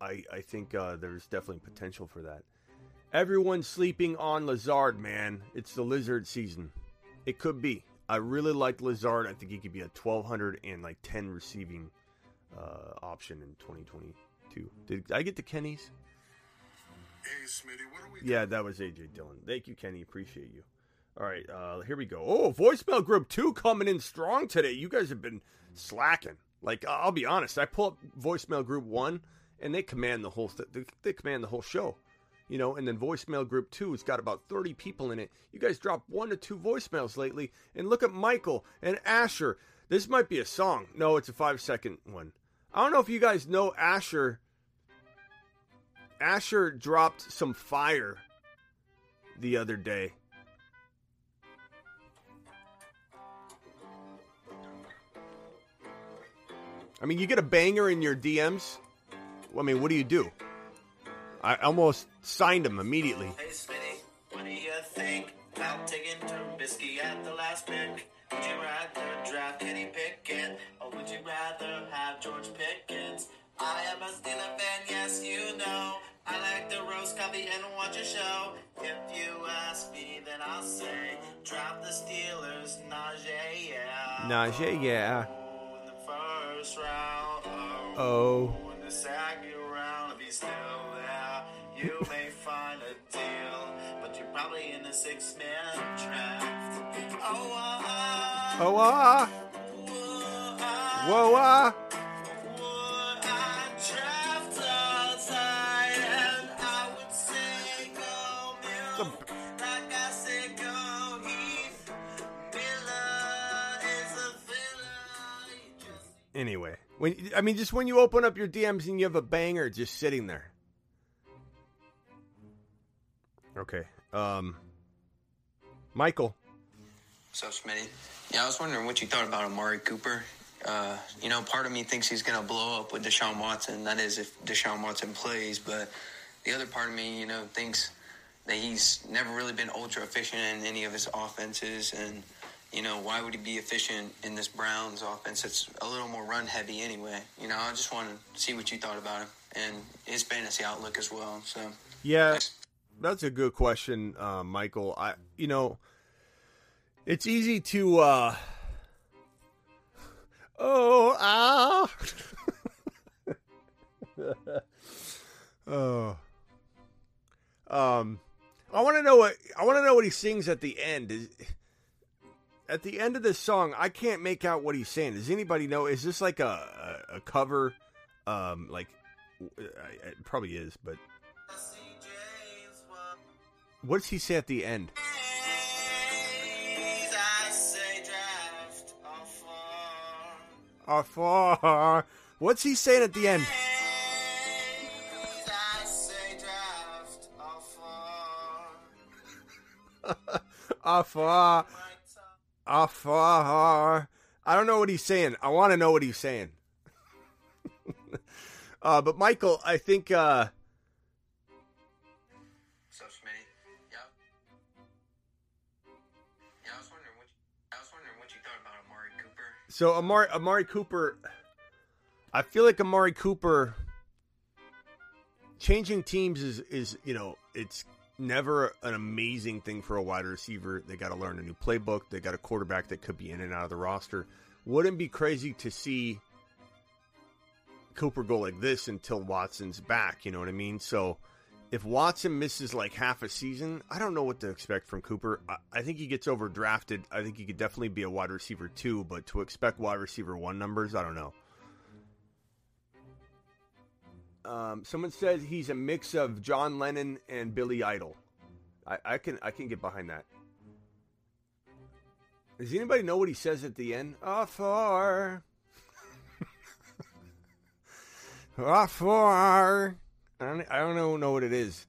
I I think uh, there's definitely potential for that. Everyone's sleeping on Lazard, man. It's the lizard season. It could be. I really like Lazard. I think he could be a 1200 and like 10 receiving uh, option in 2022. Did I get the Kennys? Hey, Smitty, what are we Yeah, that was AJ Dillon. Thank you, Kenny. Appreciate you. All right, uh, here we go. Oh, voicemail group two coming in strong today. You guys have been slacking. Like I'll be honest, I pull up voicemail group one, and they command the whole. Th- they command the whole show you know, and then voicemail group two has got about 30 people in it. You guys dropped one to two voicemails lately, and look at Michael and Asher. This might be a song. No, it's a five second one. I don't know if you guys know Asher. Asher dropped some fire the other day. I mean, you get a banger in your DMs. I mean, what do you do? I almost signed him immediately. Hey Smitty, what do you think about taking Trubisky at the last pick? Would you rather draft Kenny Pickett or would you rather have George Pickens? I am a Steeler fan, yes you know. I like the roast coffee and watch a show. If you ask me, then I'll say draft the Steelers, Najee, yeah. Najee, yeah. Oh, in the first round, oh. Oh. In the second round, if he's still you may find a deal, but you're probably in the six-man draft. Oh, ah, Oh, ah. Whoa, ah. would I draft a tight end? I would say go Mill. Like I said, go Heath. Miller is a filler. You just Anyway, when I mean, just when you open up your DMs and you have a banger just sitting there. Okay. Um. Michael. So, Smitty? Yeah, I was wondering what you thought about Amari Cooper. Uh, you know, part of me thinks he's going to blow up with Deshaun Watson. That is, if Deshaun Watson plays. But the other part of me, you know, thinks that he's never really been ultra efficient in any of his offenses. And, you know, why would he be efficient in this Browns offense? It's a little more run heavy anyway. You know, I just want to see what you thought about him and his fantasy outlook as well. So, Yeah, that's a good question, uh, Michael. I, you know, it's easy to. uh [laughs] Oh, ah. [laughs] oh. Um, I want to know what I want to know what he sings at the end. Is at the end of this song, I can't make out what he's saying. Does anybody know? Is this like a a, a cover? Um, like it probably is, but what does he say at the end? Afar. What's he saying at the end? I [laughs] Afar. Afar. I don't know what he's saying. I want to know what he's saying. [laughs] uh, but Michael, I think uh, So Amari Amari Cooper, I feel like Amari Cooper changing teams is is you know it's never an amazing thing for a wide receiver. They got to learn a new playbook. They got a quarterback that could be in and out of the roster. Wouldn't be crazy to see Cooper go like this until Watson's back. You know what I mean? So. If Watson misses like half a season, I don't know what to expect from Cooper. I, I think he gets overdrafted. I think he could definitely be a wide receiver two, but to expect wide receiver one numbers, I don't know. Um, someone says he's a mix of John Lennon and Billy Idol. I, I can I can get behind that. Does anybody know what he says at the end? Afar. [laughs] Afar. I don't, I don't know, what it is.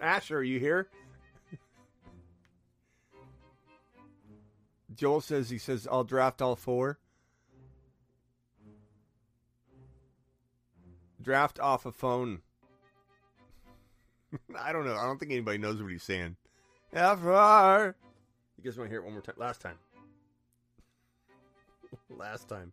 Asher, are you here? Joel says he says I'll draft all four. Draft off a phone. [laughs] I don't know. I don't think anybody knows what he's saying. Afar. You guys want to hear it one more time? Last time. [laughs] Last time.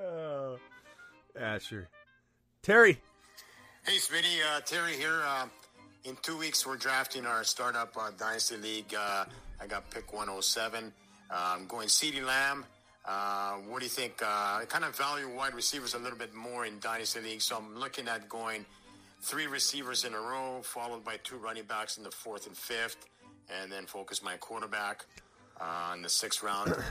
Oh, [laughs] Asher. Terry. Hey, Smitty. Uh, Terry here. Uh, in two weeks, we're drafting our startup uh, Dynasty League. Uh, I got pick 107. Uh, I'm going CeeDee Lamb. Uh, what do you think? Uh, I kind of value wide receivers a little bit more in Dynasty League, so I'm looking at going three receivers in a row, followed by two running backs in the fourth and fifth, and then focus my quarterback uh, the sixth round. [clears throat]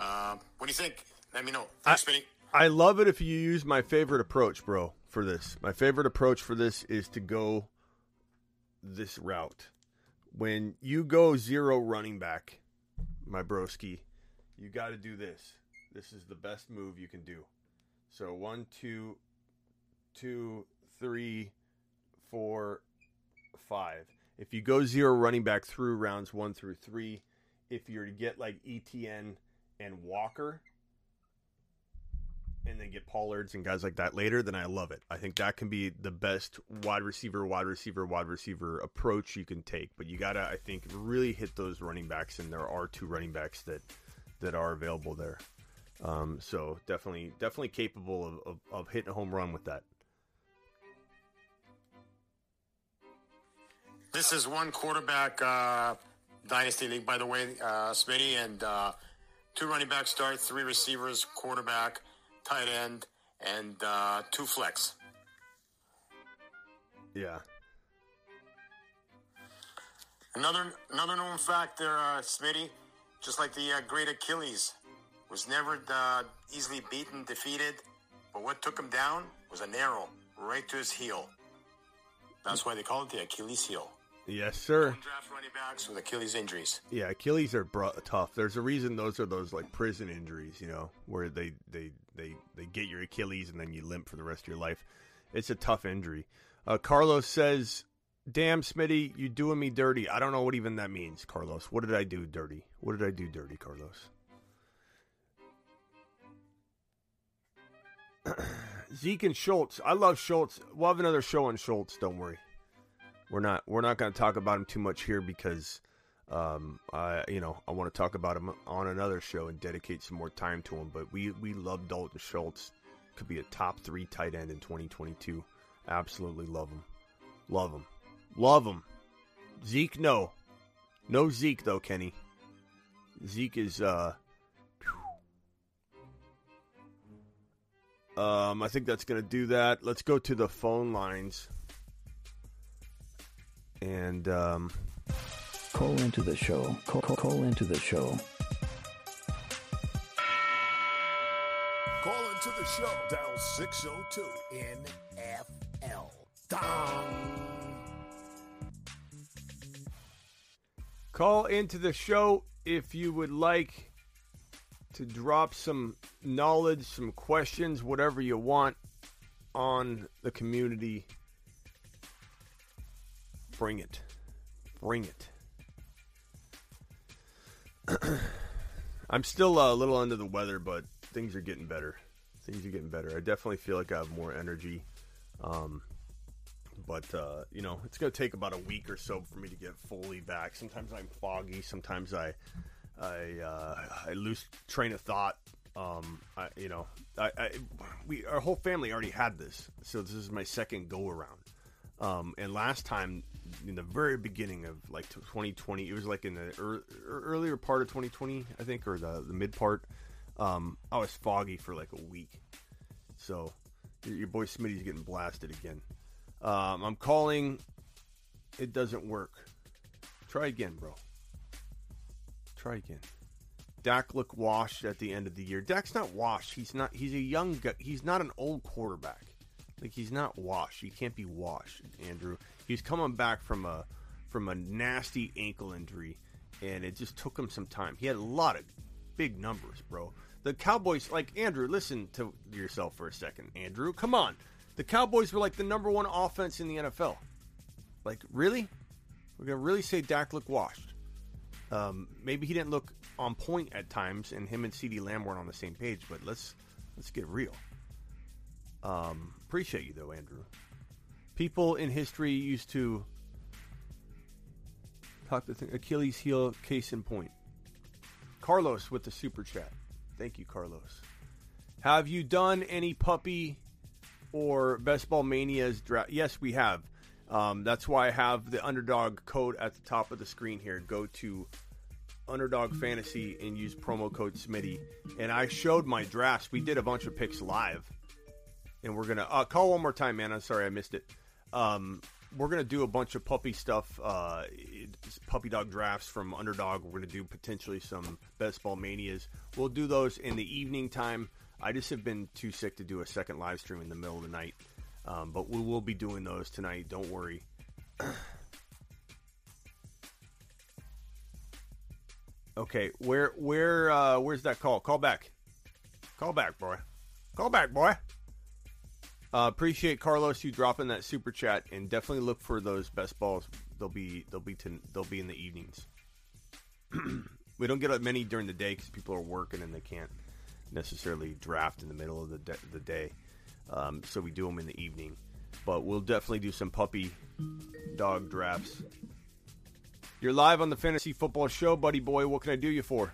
Uh, what do you think? Let me know. Thanks, Smitty. I love it if you use my favorite approach, bro, for this. My favorite approach for this is to go this route. When you go zero running back, my broski, you got to do this. This is the best move you can do. So one, two, two, three, four, five. If you go zero running back through rounds one through three, if you're to get like ETN and Walker, and then get Pollards and guys like that later, then I love it. I think that can be the best wide receiver, wide receiver, wide receiver approach you can take. But you gotta, I think, really hit those running backs, and there are two running backs that that are available there. Um, so definitely, definitely capable of, of, of hitting a home run with that. This is one quarterback uh, dynasty league, by the way, uh, Smitty, and uh, two running back start, three receivers, quarterback, tight end, and uh, two flex. Yeah. Another another known fact there, uh, Smitty, just like the uh, great Achilles, was never uh, easily beaten, defeated, but what took him down was an arrow right to his heel. That's why they call it the Achilles heel. Yes, sir. Draft running backs with Achilles injuries. Yeah, Achilles are bro- tough. There's a reason those are those like prison injuries, you know, where they they they they get your Achilles and then you limp for the rest of your life. It's a tough injury. Uh, Carlos says, "Damn, Smitty, you doing me dirty." I don't know what even that means, Carlos. What did I do dirty? What did I do dirty, Carlos? [clears throat] Zeke and Schultz. I love Schultz. We'll have another show on Schultz. Don't worry. We're not we're not going to talk about him too much here because um, I you know I want to talk about him on another show and dedicate some more time to him. But we we love Dalton Schultz. Could be a top three tight end in 2022. Absolutely love him. Love him. Love him. Zeke, no. No Zeke though, Kenny. Zeke is uh Um, I think that's going to do that. Let's go to the phone lines. And um, Call into the show. Call, call, call into the show. Call into the show. Dial 602 NFL. Dong. call into the show if you would like to drop some knowledge, some questions, whatever you want on the community. Bring it. Bring it. [clears throat] I'm still a little under the weather, but things are getting better. Things are getting better. I definitely feel like I have more energy. Um, but uh, you know, it's going to take about a week or so for me to get fully back. Sometimes I'm foggy. Sometimes I, I, uh, I lose train of thought. Um, I, you know, I, I, we, our whole family already had this, so this is my second go around. Um, and last time, in the very beginning of like 2020, it was like in the ear earlier part of 2020, I think, or the the mid part. Um, I was foggy for like a week, so your, your boy Smitty's getting blasted again. Um, I'm calling. It doesn't work. Try again, bro. Try again. Dak look washed at the end of the year. Dak's not washed. He's not. He's a young guy. He's not an old quarterback. Like he's not washed. He can't be washed, Andrew. He's coming back from a from a nasty ankle injury, and it just took him some time. He had a lot of big numbers, bro. The Cowboys, like Andrew, listen to yourself for a second, Andrew. Come on, the Cowboys were like the number one offense in the NFL. Like, really? We're gonna really say Dak looked washed. Um, maybe he didn't look on point at times, and him and CeeDee Lamb weren't on the same page. But let's let's get real. Um, appreciate you though, Andrew. People in history used to talk the thing. Achilles heel, case in point. Carlos with the super chat. Thank you, Carlos. Have you done any puppy or best ball manias draft? Yes, we have. Um, that's why I have the underdog code at the top of the screen here. Go to underdog fantasy and use promo code Smitty. And I showed my drafts. We did a bunch of picks live, and we're gonna uh, call one more time, man. I'm sorry I missed it. Um, we're gonna do a bunch of puppy stuff, uh, puppy dog drafts from underdog. We're gonna do potentially some best ball manias. We'll do those in the evening time. I just have been too sick to do a second live stream in the middle of the night. Um, but we will be doing those tonight. Don't worry. [clears throat] okay, where where uh, where's that call? Call back. Call back, boy. Call back, boy. Uh, appreciate Carlos you dropping that super chat and definitely look for those best balls. They'll be they'll be to, they'll be in the evenings. [clears throat] we don't get many during the day because people are working and they can't necessarily draft in the middle of the, de- the day. Um, so we do them in the evening. But we'll definitely do some puppy dog drafts. You're live on the Fantasy Football Show, buddy boy. What can I do you for?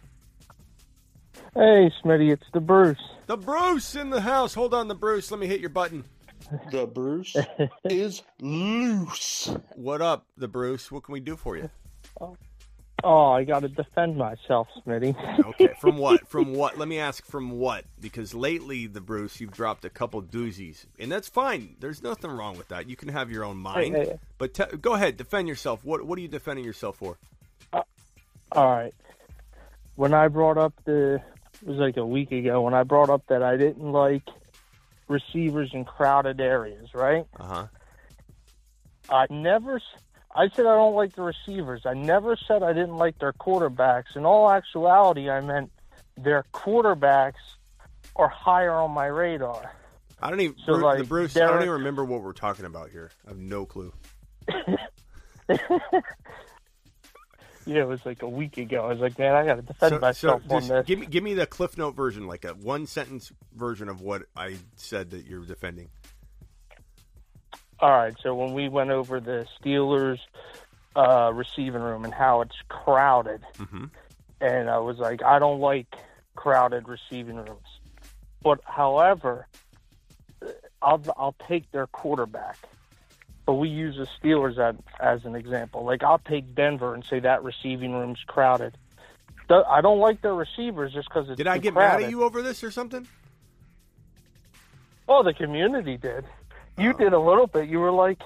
Hey, Smitty, it's the Bruce. The Bruce in the house. Hold on, the Bruce. Let me hit your button. The Bruce [laughs] is loose. What up, the Bruce? What can we do for you? Oh, oh I got to defend myself, Smitty. okay, from what? [laughs] From what? Let me ask from what? Because lately, the Bruce, you've dropped a couple doozies, and that's fine. There's nothing wrong with that. You can have your own mind, Hey, hey. but te- go ahead, defend yourself. What What are you defending yourself for? Uh, all right. When I brought up the, it was like a week ago, when I brought up that I didn't like receivers in crowded areas, right? Uh huh. I never, I said I don't like the receivers. I never said I didn't like their quarterbacks. In all actuality, I meant their quarterbacks are higher on my radar. I don't even. So, Bru- like, the Bruce. I don't even remember what we're talking about here. I have no clue. [laughs] Yeah, it was like a week ago. I was like, man, I got to defend myself on just this. give me give me the Cliff Note version, like a one sentence version of what I said that you're defending. All right, so when we went over the Steelers uh, receiving room and how it's crowded, Mm-hmm. and I was like, I don't like crowded receiving rooms. But however, I'll I'll take their quarterback. But we use the Steelers as, as an example. Like I'll take Denver and say that receiving room's crowded. I don't like their receivers just because it's Did I get crowded. mad at you over this or something? Oh, the community did. You oh. did a little bit. You were like,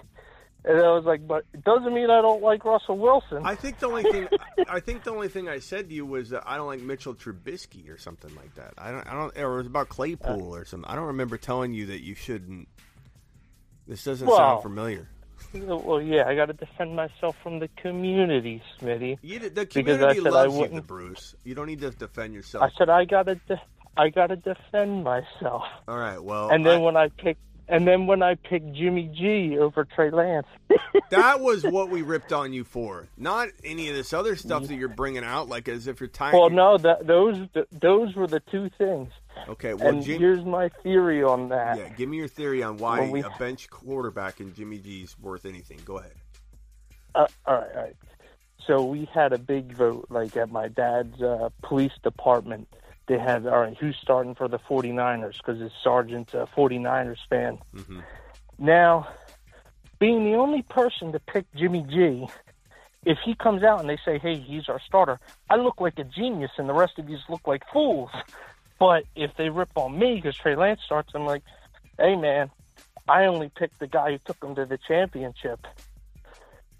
and I was like, but it doesn't mean I don't like Russell Wilson. I think the only thing I think the only thing I said to you was that I don't like Mitchell Trubisky or something like that. I don't. I don't. Or it was about Claypool uh, or something. I don't remember telling you that you shouldn't. This doesn't Well, sound familiar. [laughs] Well, yeah, I got to defend myself from the community, Smitty. You, the community said I loves you, the Bruce. You don't need to defend yourself. I said I gotta, de- I gotta defend myself. All right. Well, and then I- when I picked, and then when I picked Jimmy G over Trey Lance, [laughs] that was what we ripped on you for, not any of this other stuff that you're bringing out, like as if you're tired. well, no, that those those were the two things. Okay. Well, and Jim, here's my theory on that. yeah. Give me your theory on why we- a bench quarterback in Jimmy G's worth anything. Go ahead. Uh, all right, all right. So we had a big vote, like at my dad's uh, police department. They had, all right, who's starting for the 49ers? Because his sergeant's a 49ers fan. Mm-hmm. Now, being the only person to pick Jimmy G, if he comes out and they say, hey, he's our starter, I look like a genius and the rest of you look like fools. But if they rip on me because Trey Lance starts, I'm like, hey, man, I only picked the guy who took them to the championship.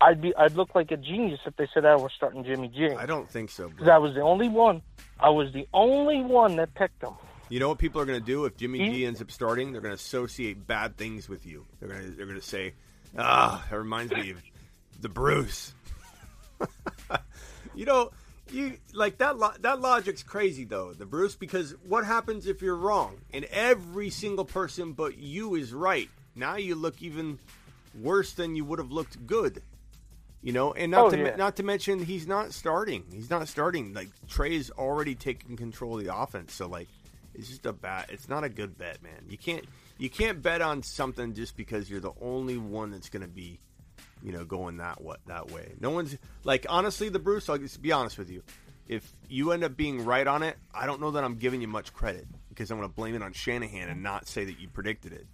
I'd be I'd look like a genius if they said I was starting Jimmy G. I don't think so, Because I was the only one. I was the only one that picked him. You know what people are going to do if Jimmy G ends up starting? They're going to associate bad things with you. They're going to they're going to say, "Ah, that reminds me of the Bruce." [laughs] you know, you like that. Lo- that logic's crazy though, the Bruce. Because what happens if you're wrong and every single person but you is right? Now you look even worse than you would have looked good. You know, and not Oh, to yeah. not to mention he's not starting. He's not starting. Like Trey's already taking control of the offense, so like it's just a bad. It's not a good bet, man. You can't you can't bet on something just because you're the only one that's going to be, you know, going that what that way. No one's like honestly, the Bruce. I'll just be honest with you. If you end up being right on it, I don't know that I'm giving you much credit because I'm going to blame it on Shanahan and not say that you predicted it.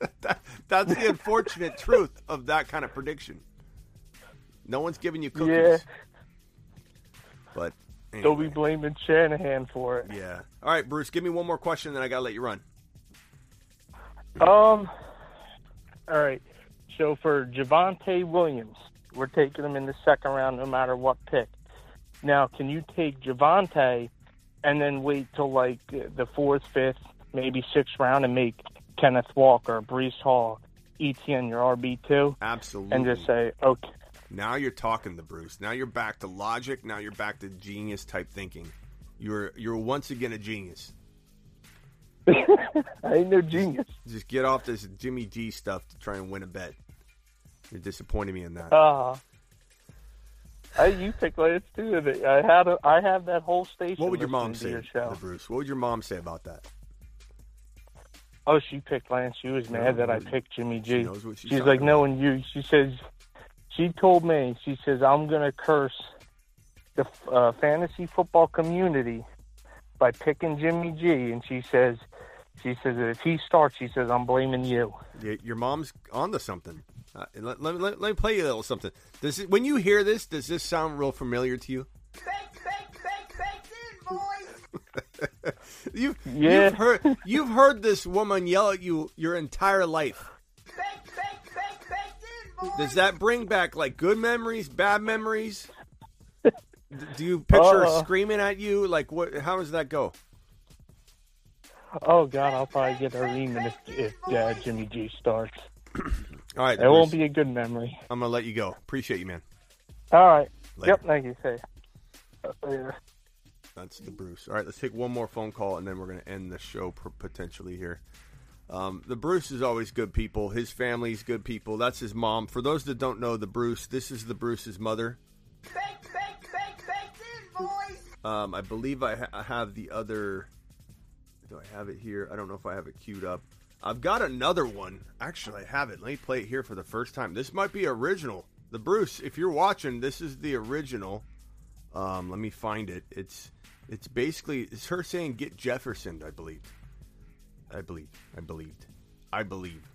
[laughs] that, that's the unfortunate truth of that kind of prediction. No one's giving you cookies. Yeah. But They'll be blaming Shanahan for it. yeah. All right, Bruce, give me one more question, then I got to let you run. Um. All right. So for Javonte Williams, we're taking him in the second round, no matter what pick. Now, can you take Javonte and then wait till like the fourth, fifth, maybe sixth round and make Kenneth Walker, Breece Hall, ETN your RB two, Absolutely. and just say, okay, Now you're talking to Bruce. Now you're back to logic. Now you're back to genius type thinking. You're you're once again a genius. [laughs] I ain't no genius. Just get off this Jimmy G stuff to try and win a bet. You're disappointing me in that. Uh, I you pick Lance too. I had a, I have that whole station. what would your mom say, your show. Bruce? What would your mom say about that? Oh, she picked Lance. She was mad that I picked Jimmy she G. knows what she's she's like, knowing you. She says, she told me, she says, I'm gonna curse the uh, fantasy football community by picking Jimmy G. And she says, she says that if he starts, she says, I'm blaming you. Y- Your mom's onto something. Uh, let, let, let, let me play you a little something. Does it, when you hear this, does this sound real familiar to you? [laughs] you've, Yeah. you've heard you've heard this woman yell at you your entire life. Does that bring back like good memories, bad memories? [laughs] Do you picture her Uh-uh. screaming at you? Like what? How does that go? Oh God, I'll probably get a reaming if, if uh, Jimmy G starts. [clears throat] All right, It won't be a good memory. I'm gonna let you go. Appreciate you, man. All right. Later. Yep. Thank you. Say. Later. That's the Bruce. All right, let's take one more phone call and then we're going to end the show potentially here. Um, the Bruce is always good people. His family's good people. That's his mom. For those that don't know the Bruce, this is the Bruce's mother. Um, I believe I, ha- I have the other. Do I have it here? I don't know if I have it queued up. I've got another one. Actually, I have it. Let me play it here for the first time. This might be original. The Bruce, if you're watching, this is the original. Um, let me find it. It's it's basically it's her saying get Jefferson. I believe. I believe. I believed. I believe.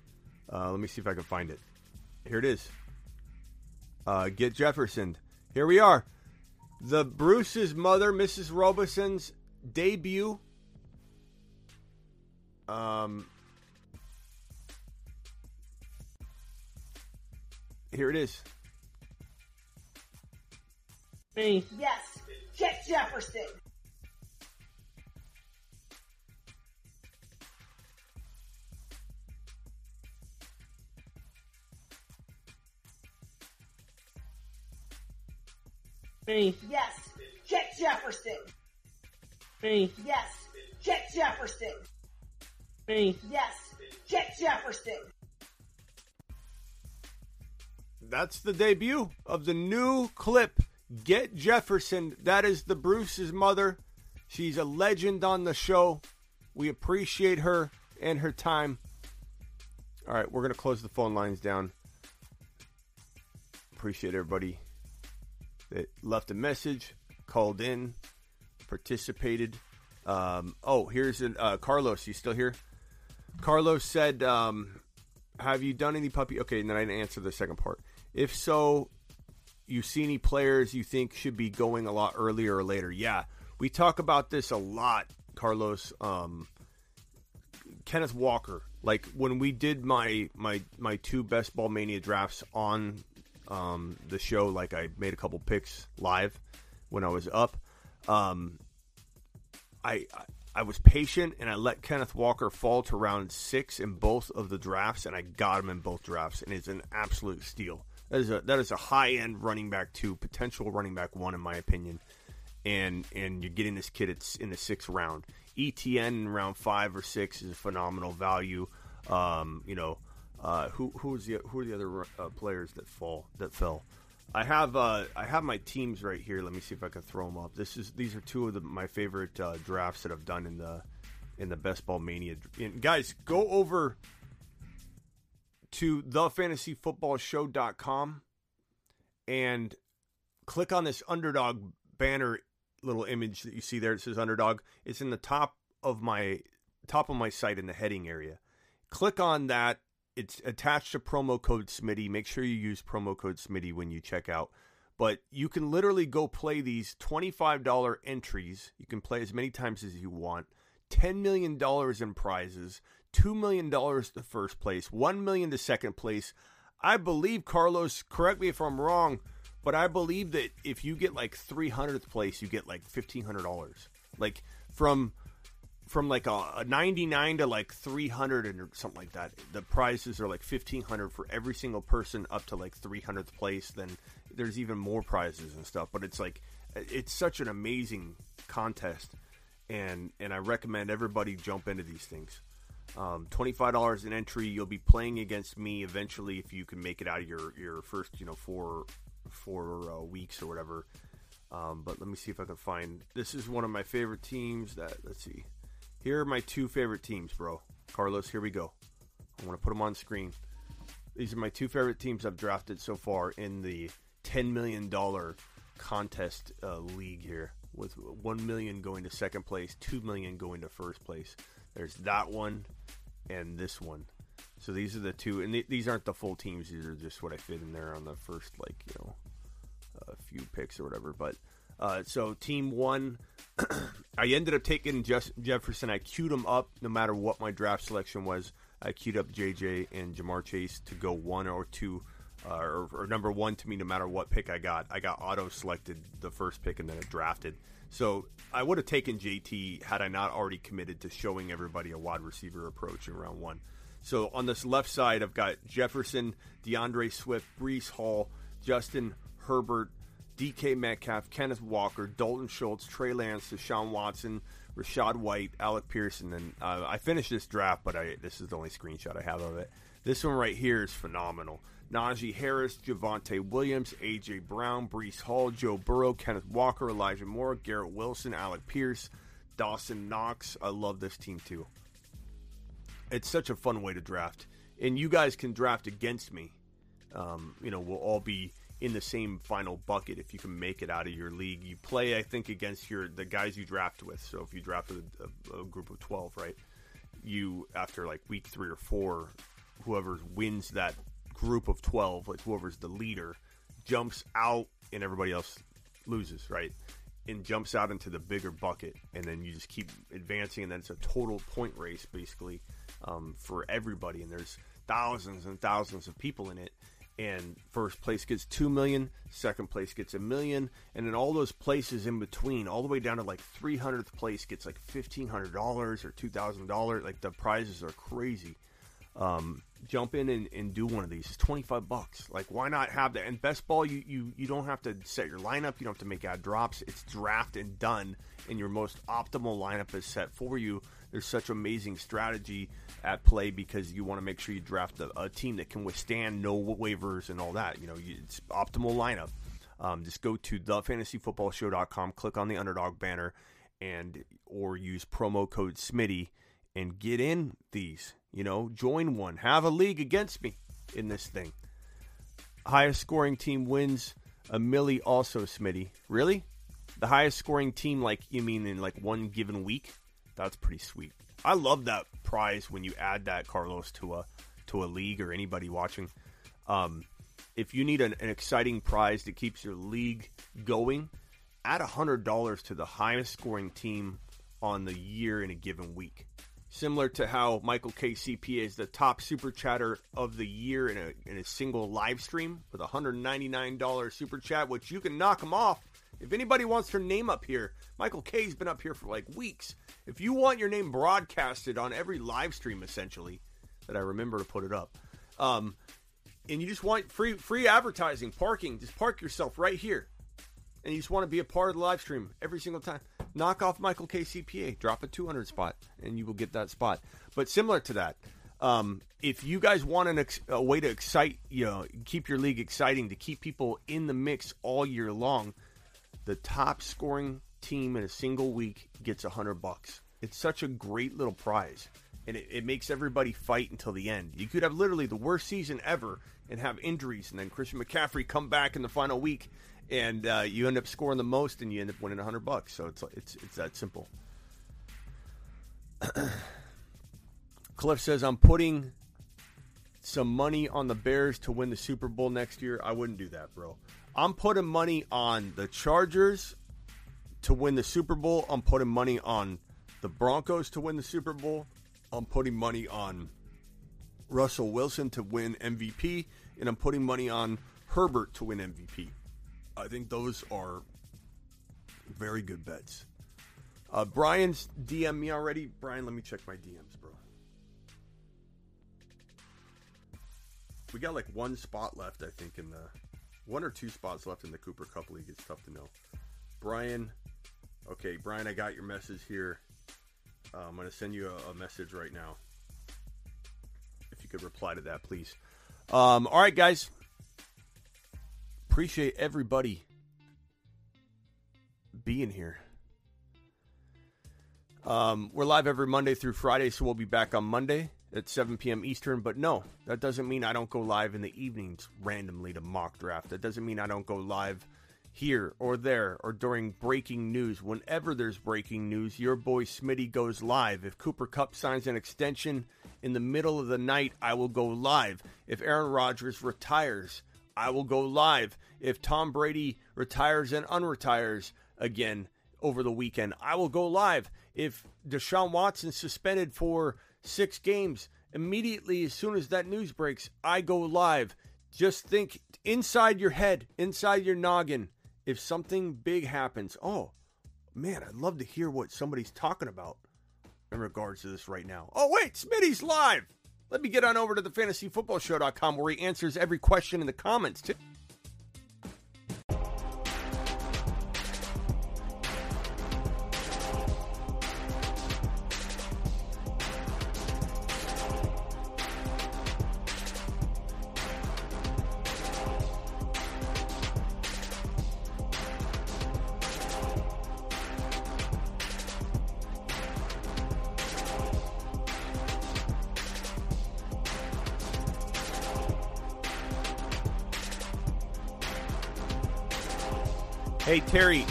Uh, let me see if I can find it. Here it is. Uh, get Jefferson. Here we are. The Bruce's mother, Mrs. Robeson's debut. Um, Here it is. Me. Yes. Get Jefferson. Me. Yes. Get Jefferson. Me. Yes. Get Jefferson. Me. Yes. Get Jefferson. That's the debut of the new clip. Get Jefferson. That is the Bruce's mother. She's a legend on the show. We appreciate her and her time. All right, we're going to close the phone lines down. Appreciate everybody that left a message, called in, participated. Um, oh, here's an, uh, Carlos. You still here? Carlos said, um, "Have you done any puppy?" Okay, and then I didn't answer the second part. If so, you see any players you think should be going a lot earlier or later? Yeah, we talk about this a lot, Carlos. Um, Kenneth Walker. Like when we did my my my two best ball mania drafts on um, the show, like I made a couple picks live when I was up. Um, I, I I was patient and I let Kenneth Walker fall to round six in both of the drafts, and I got him in both drafts, and it's an absolute steal. That is a that is a high end running back two, potential running back one in my opinion, and and you're getting this kid it's in the sixth round. ETN in round five or six is a phenomenal value. Um, you know, uh, who who's the who are the other uh, players that fall that fell? I have uh, I have my teams right here. Let me see if I can throw them up. This is these are two of the, my favorite uh, drafts that I've done in the in the Best Ball Mania. And guys, go over to thefantasyfootballshow.com and click on this underdog banner little image that you see there. It says underdog. It's in the top of my top of my site in the heading area. Click on that. It's attached to promo code Smitty. Make sure you use promo code Smitty when you check out. But you can literally go play these $25 entries. You can play as many times as you want. $10 million in prizes, $2 million to first place, $1 million to second place. I believe, Carlos, correct me if I'm wrong, but I believe that if you get like 300th place, you get like $1,500. Like from from like a, a 99 to like 300 and something like that. The prizes are like 1500 for every single person up to like 300th place. Then there's even more prizes and stuff. But it's like it's such an amazing contest, and and I recommend everybody jump into these things. Um, $25 an entry. You'll be playing against me eventually if you can make it out of your, your first, you know, four four uh, weeks or whatever. Um, but let me see if I can find. This is one of my favorite teams. That let's see. Here are my two favorite teams, bro. Carlos, here we go. I want to put them on screen. These are my two favorite teams I've drafted so far in the $10 million contest uh, league here, with 1 million going to second place, 2 million going to first place. There's that one and this one. So these are the two, and th- these aren't the full teams. These are just what I fit in there on the first, like, you know, a few picks or whatever. But uh, so team one, [clears throat] I ended up taking Just Jefferson. I queued him up no matter what my draft selection was. I queued up JJ and Ja'Marr Chase to go one or two, uh, or, or, number one to me no matter what pick I got. I got auto selected the first pick and then it drafted. So I would have taken JT had I not already committed to showing everybody a wide receiver approach in round one. So on this left side, I've got Jefferson, D'Andre Swift, Breece Hall, Justin Herbert, DK Metcalf, Kenneth Walker, Dalton Schultz, Trey Lance, Deshaun Watson, Rachaad White, Alec Pearson, and uh, I finished this draft, but I, this is the only screenshot I have of it. This one right here is phenomenal. Najee Harris, Javonte Williams, AJ Brown, Breece Hall, Joe Burrow, Kenneth Walker, Elijah Moore, Garrett Wilson, Alec Pierce, Dawson Knox. I love this team too. It's such a fun way to draft, and you guys can draft against me. Um, you know, we'll all be in the same final bucket if you can make it out of your league. You play, I think, against your the guys you draft with. So if you draft a, a, a group of twelve, right? You after like week three or four, whoever wins that group of twelve, like whoever's the leader, jumps out and everybody else loses, right? And jumps out into the bigger bucket, and then you just keep advancing, and then it's a total point race basically um, for everybody. And there's thousands and thousands of people in it, and first place gets two million, second place gets a million, and then all those places in between, all the way down to like three hundredth place gets like fifteen hundred dollars or two thousand dollars. Like the prizes are crazy. Um, jump in and, and do one of these. It's twenty five bucks. Like why not have that? And best ball, you, you you don't have to set your lineup. You don't have to make ad drops. It's draft and done, and your most optimal lineup is set for you. There's such amazing strategy at play because you want to make sure you draft a, a team that can withstand no waivers and all that. You know, you, it's optimal lineup. Um, just go to thefantasyfootballshow.com, click on the underdog banner, and or use promo code Smitty and get in these. You know, join one, have a league against me in this thing. Highest scoring team wins a milli. Also, Smitty, really? The highest scoring team, like you mean in like one given week? That's pretty sweet. I love that prize when you add that Carlos to a to a league or anybody watching. Um, if you need an, an exciting prize that keeps your league going, add hundred dollars to the highest scoring team on the year in a given week. Similar to how Michael KCP is the top super chatter of the year in a in a single live stream with a hundred ninety nine dollar super chat, which you can knock him off if anybody wants their name up here, Michael K's been up here for like weeks. If you want your name broadcasted on every live stream, essentially, that I remember to put it up, um, and you just want free free advertising, parking, just park yourself right here, and you just want to be a part of the live stream every single time. Knock off Michael K CPA, drop a 200 spot, and you will get that spot. But similar to that, um, if you guys want an ex- a way to excite, you know, keep your league exciting, to keep people in the mix all year long the top scoring team in a single week gets a hundred bucks. It's such a great little prize, and it, it, makes everybody fight until the end. You could have literally the worst season ever and have injuries, and then Christian McCaffrey come back in the final week, and uh, you end up scoring the most, and you end up winning hundred bucks. So it's it's it's that simple. [clears throat] Cliff says, "I'm putting some money on the Bears to win the Super Bowl next year." I wouldn't do that, bro. I'm putting money on the Chargers to win the Super Bowl. I'm putting money on the Broncos to win the Super Bowl. I'm putting money on Russell Wilson to win MVP, and I'm putting money on Herbert to win MVP. I think those are very good bets. Uh, Brian's DM me already. Brian, let me check my DMs, bro. We got like one spot left, I think, in the one or two spots left in the Cooper Kupp League. It's tough to know. Brian, okay, Brian, I got your message here. Uh, I'm going to send you a, a, message right now. If you could reply to that, please. Um, all right, guys. Appreciate everybody being here. Um, we're live every Monday through Friday, so we'll be back on Monday at 7 p.m. Eastern. But no, that doesn't mean I don't go live in the evenings randomly to mock draft. That doesn't mean I don't go live here or there or during breaking news. Whenever there's breaking news, your boy Smitty goes live. If Cooper Kupp signs an extension in the middle of the night, I will go live. If Aaron Rodgers retires, I will go live. If Tom Brady retires and unretires again over the weekend, I will go live. If Deshaun Watson suspended for six games. Immediately, as soon as that news breaks, I go live. Just think inside your head, inside your noggin, if something big happens, oh, man, I'd love to hear what somebody's talking about in regards to this right now. Oh, wait, Smitty's live. Let me get on over to the fantasyfootballshow.com where he answers every question in the comments, too.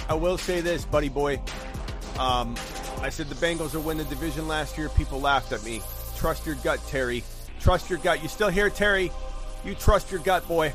I will say this, buddy boy. Um, I said the Bengals will win the division last year. People laughed at me. Trust your gut, Terry. Trust your gut. You still here, Terry? You trust your gut, boy.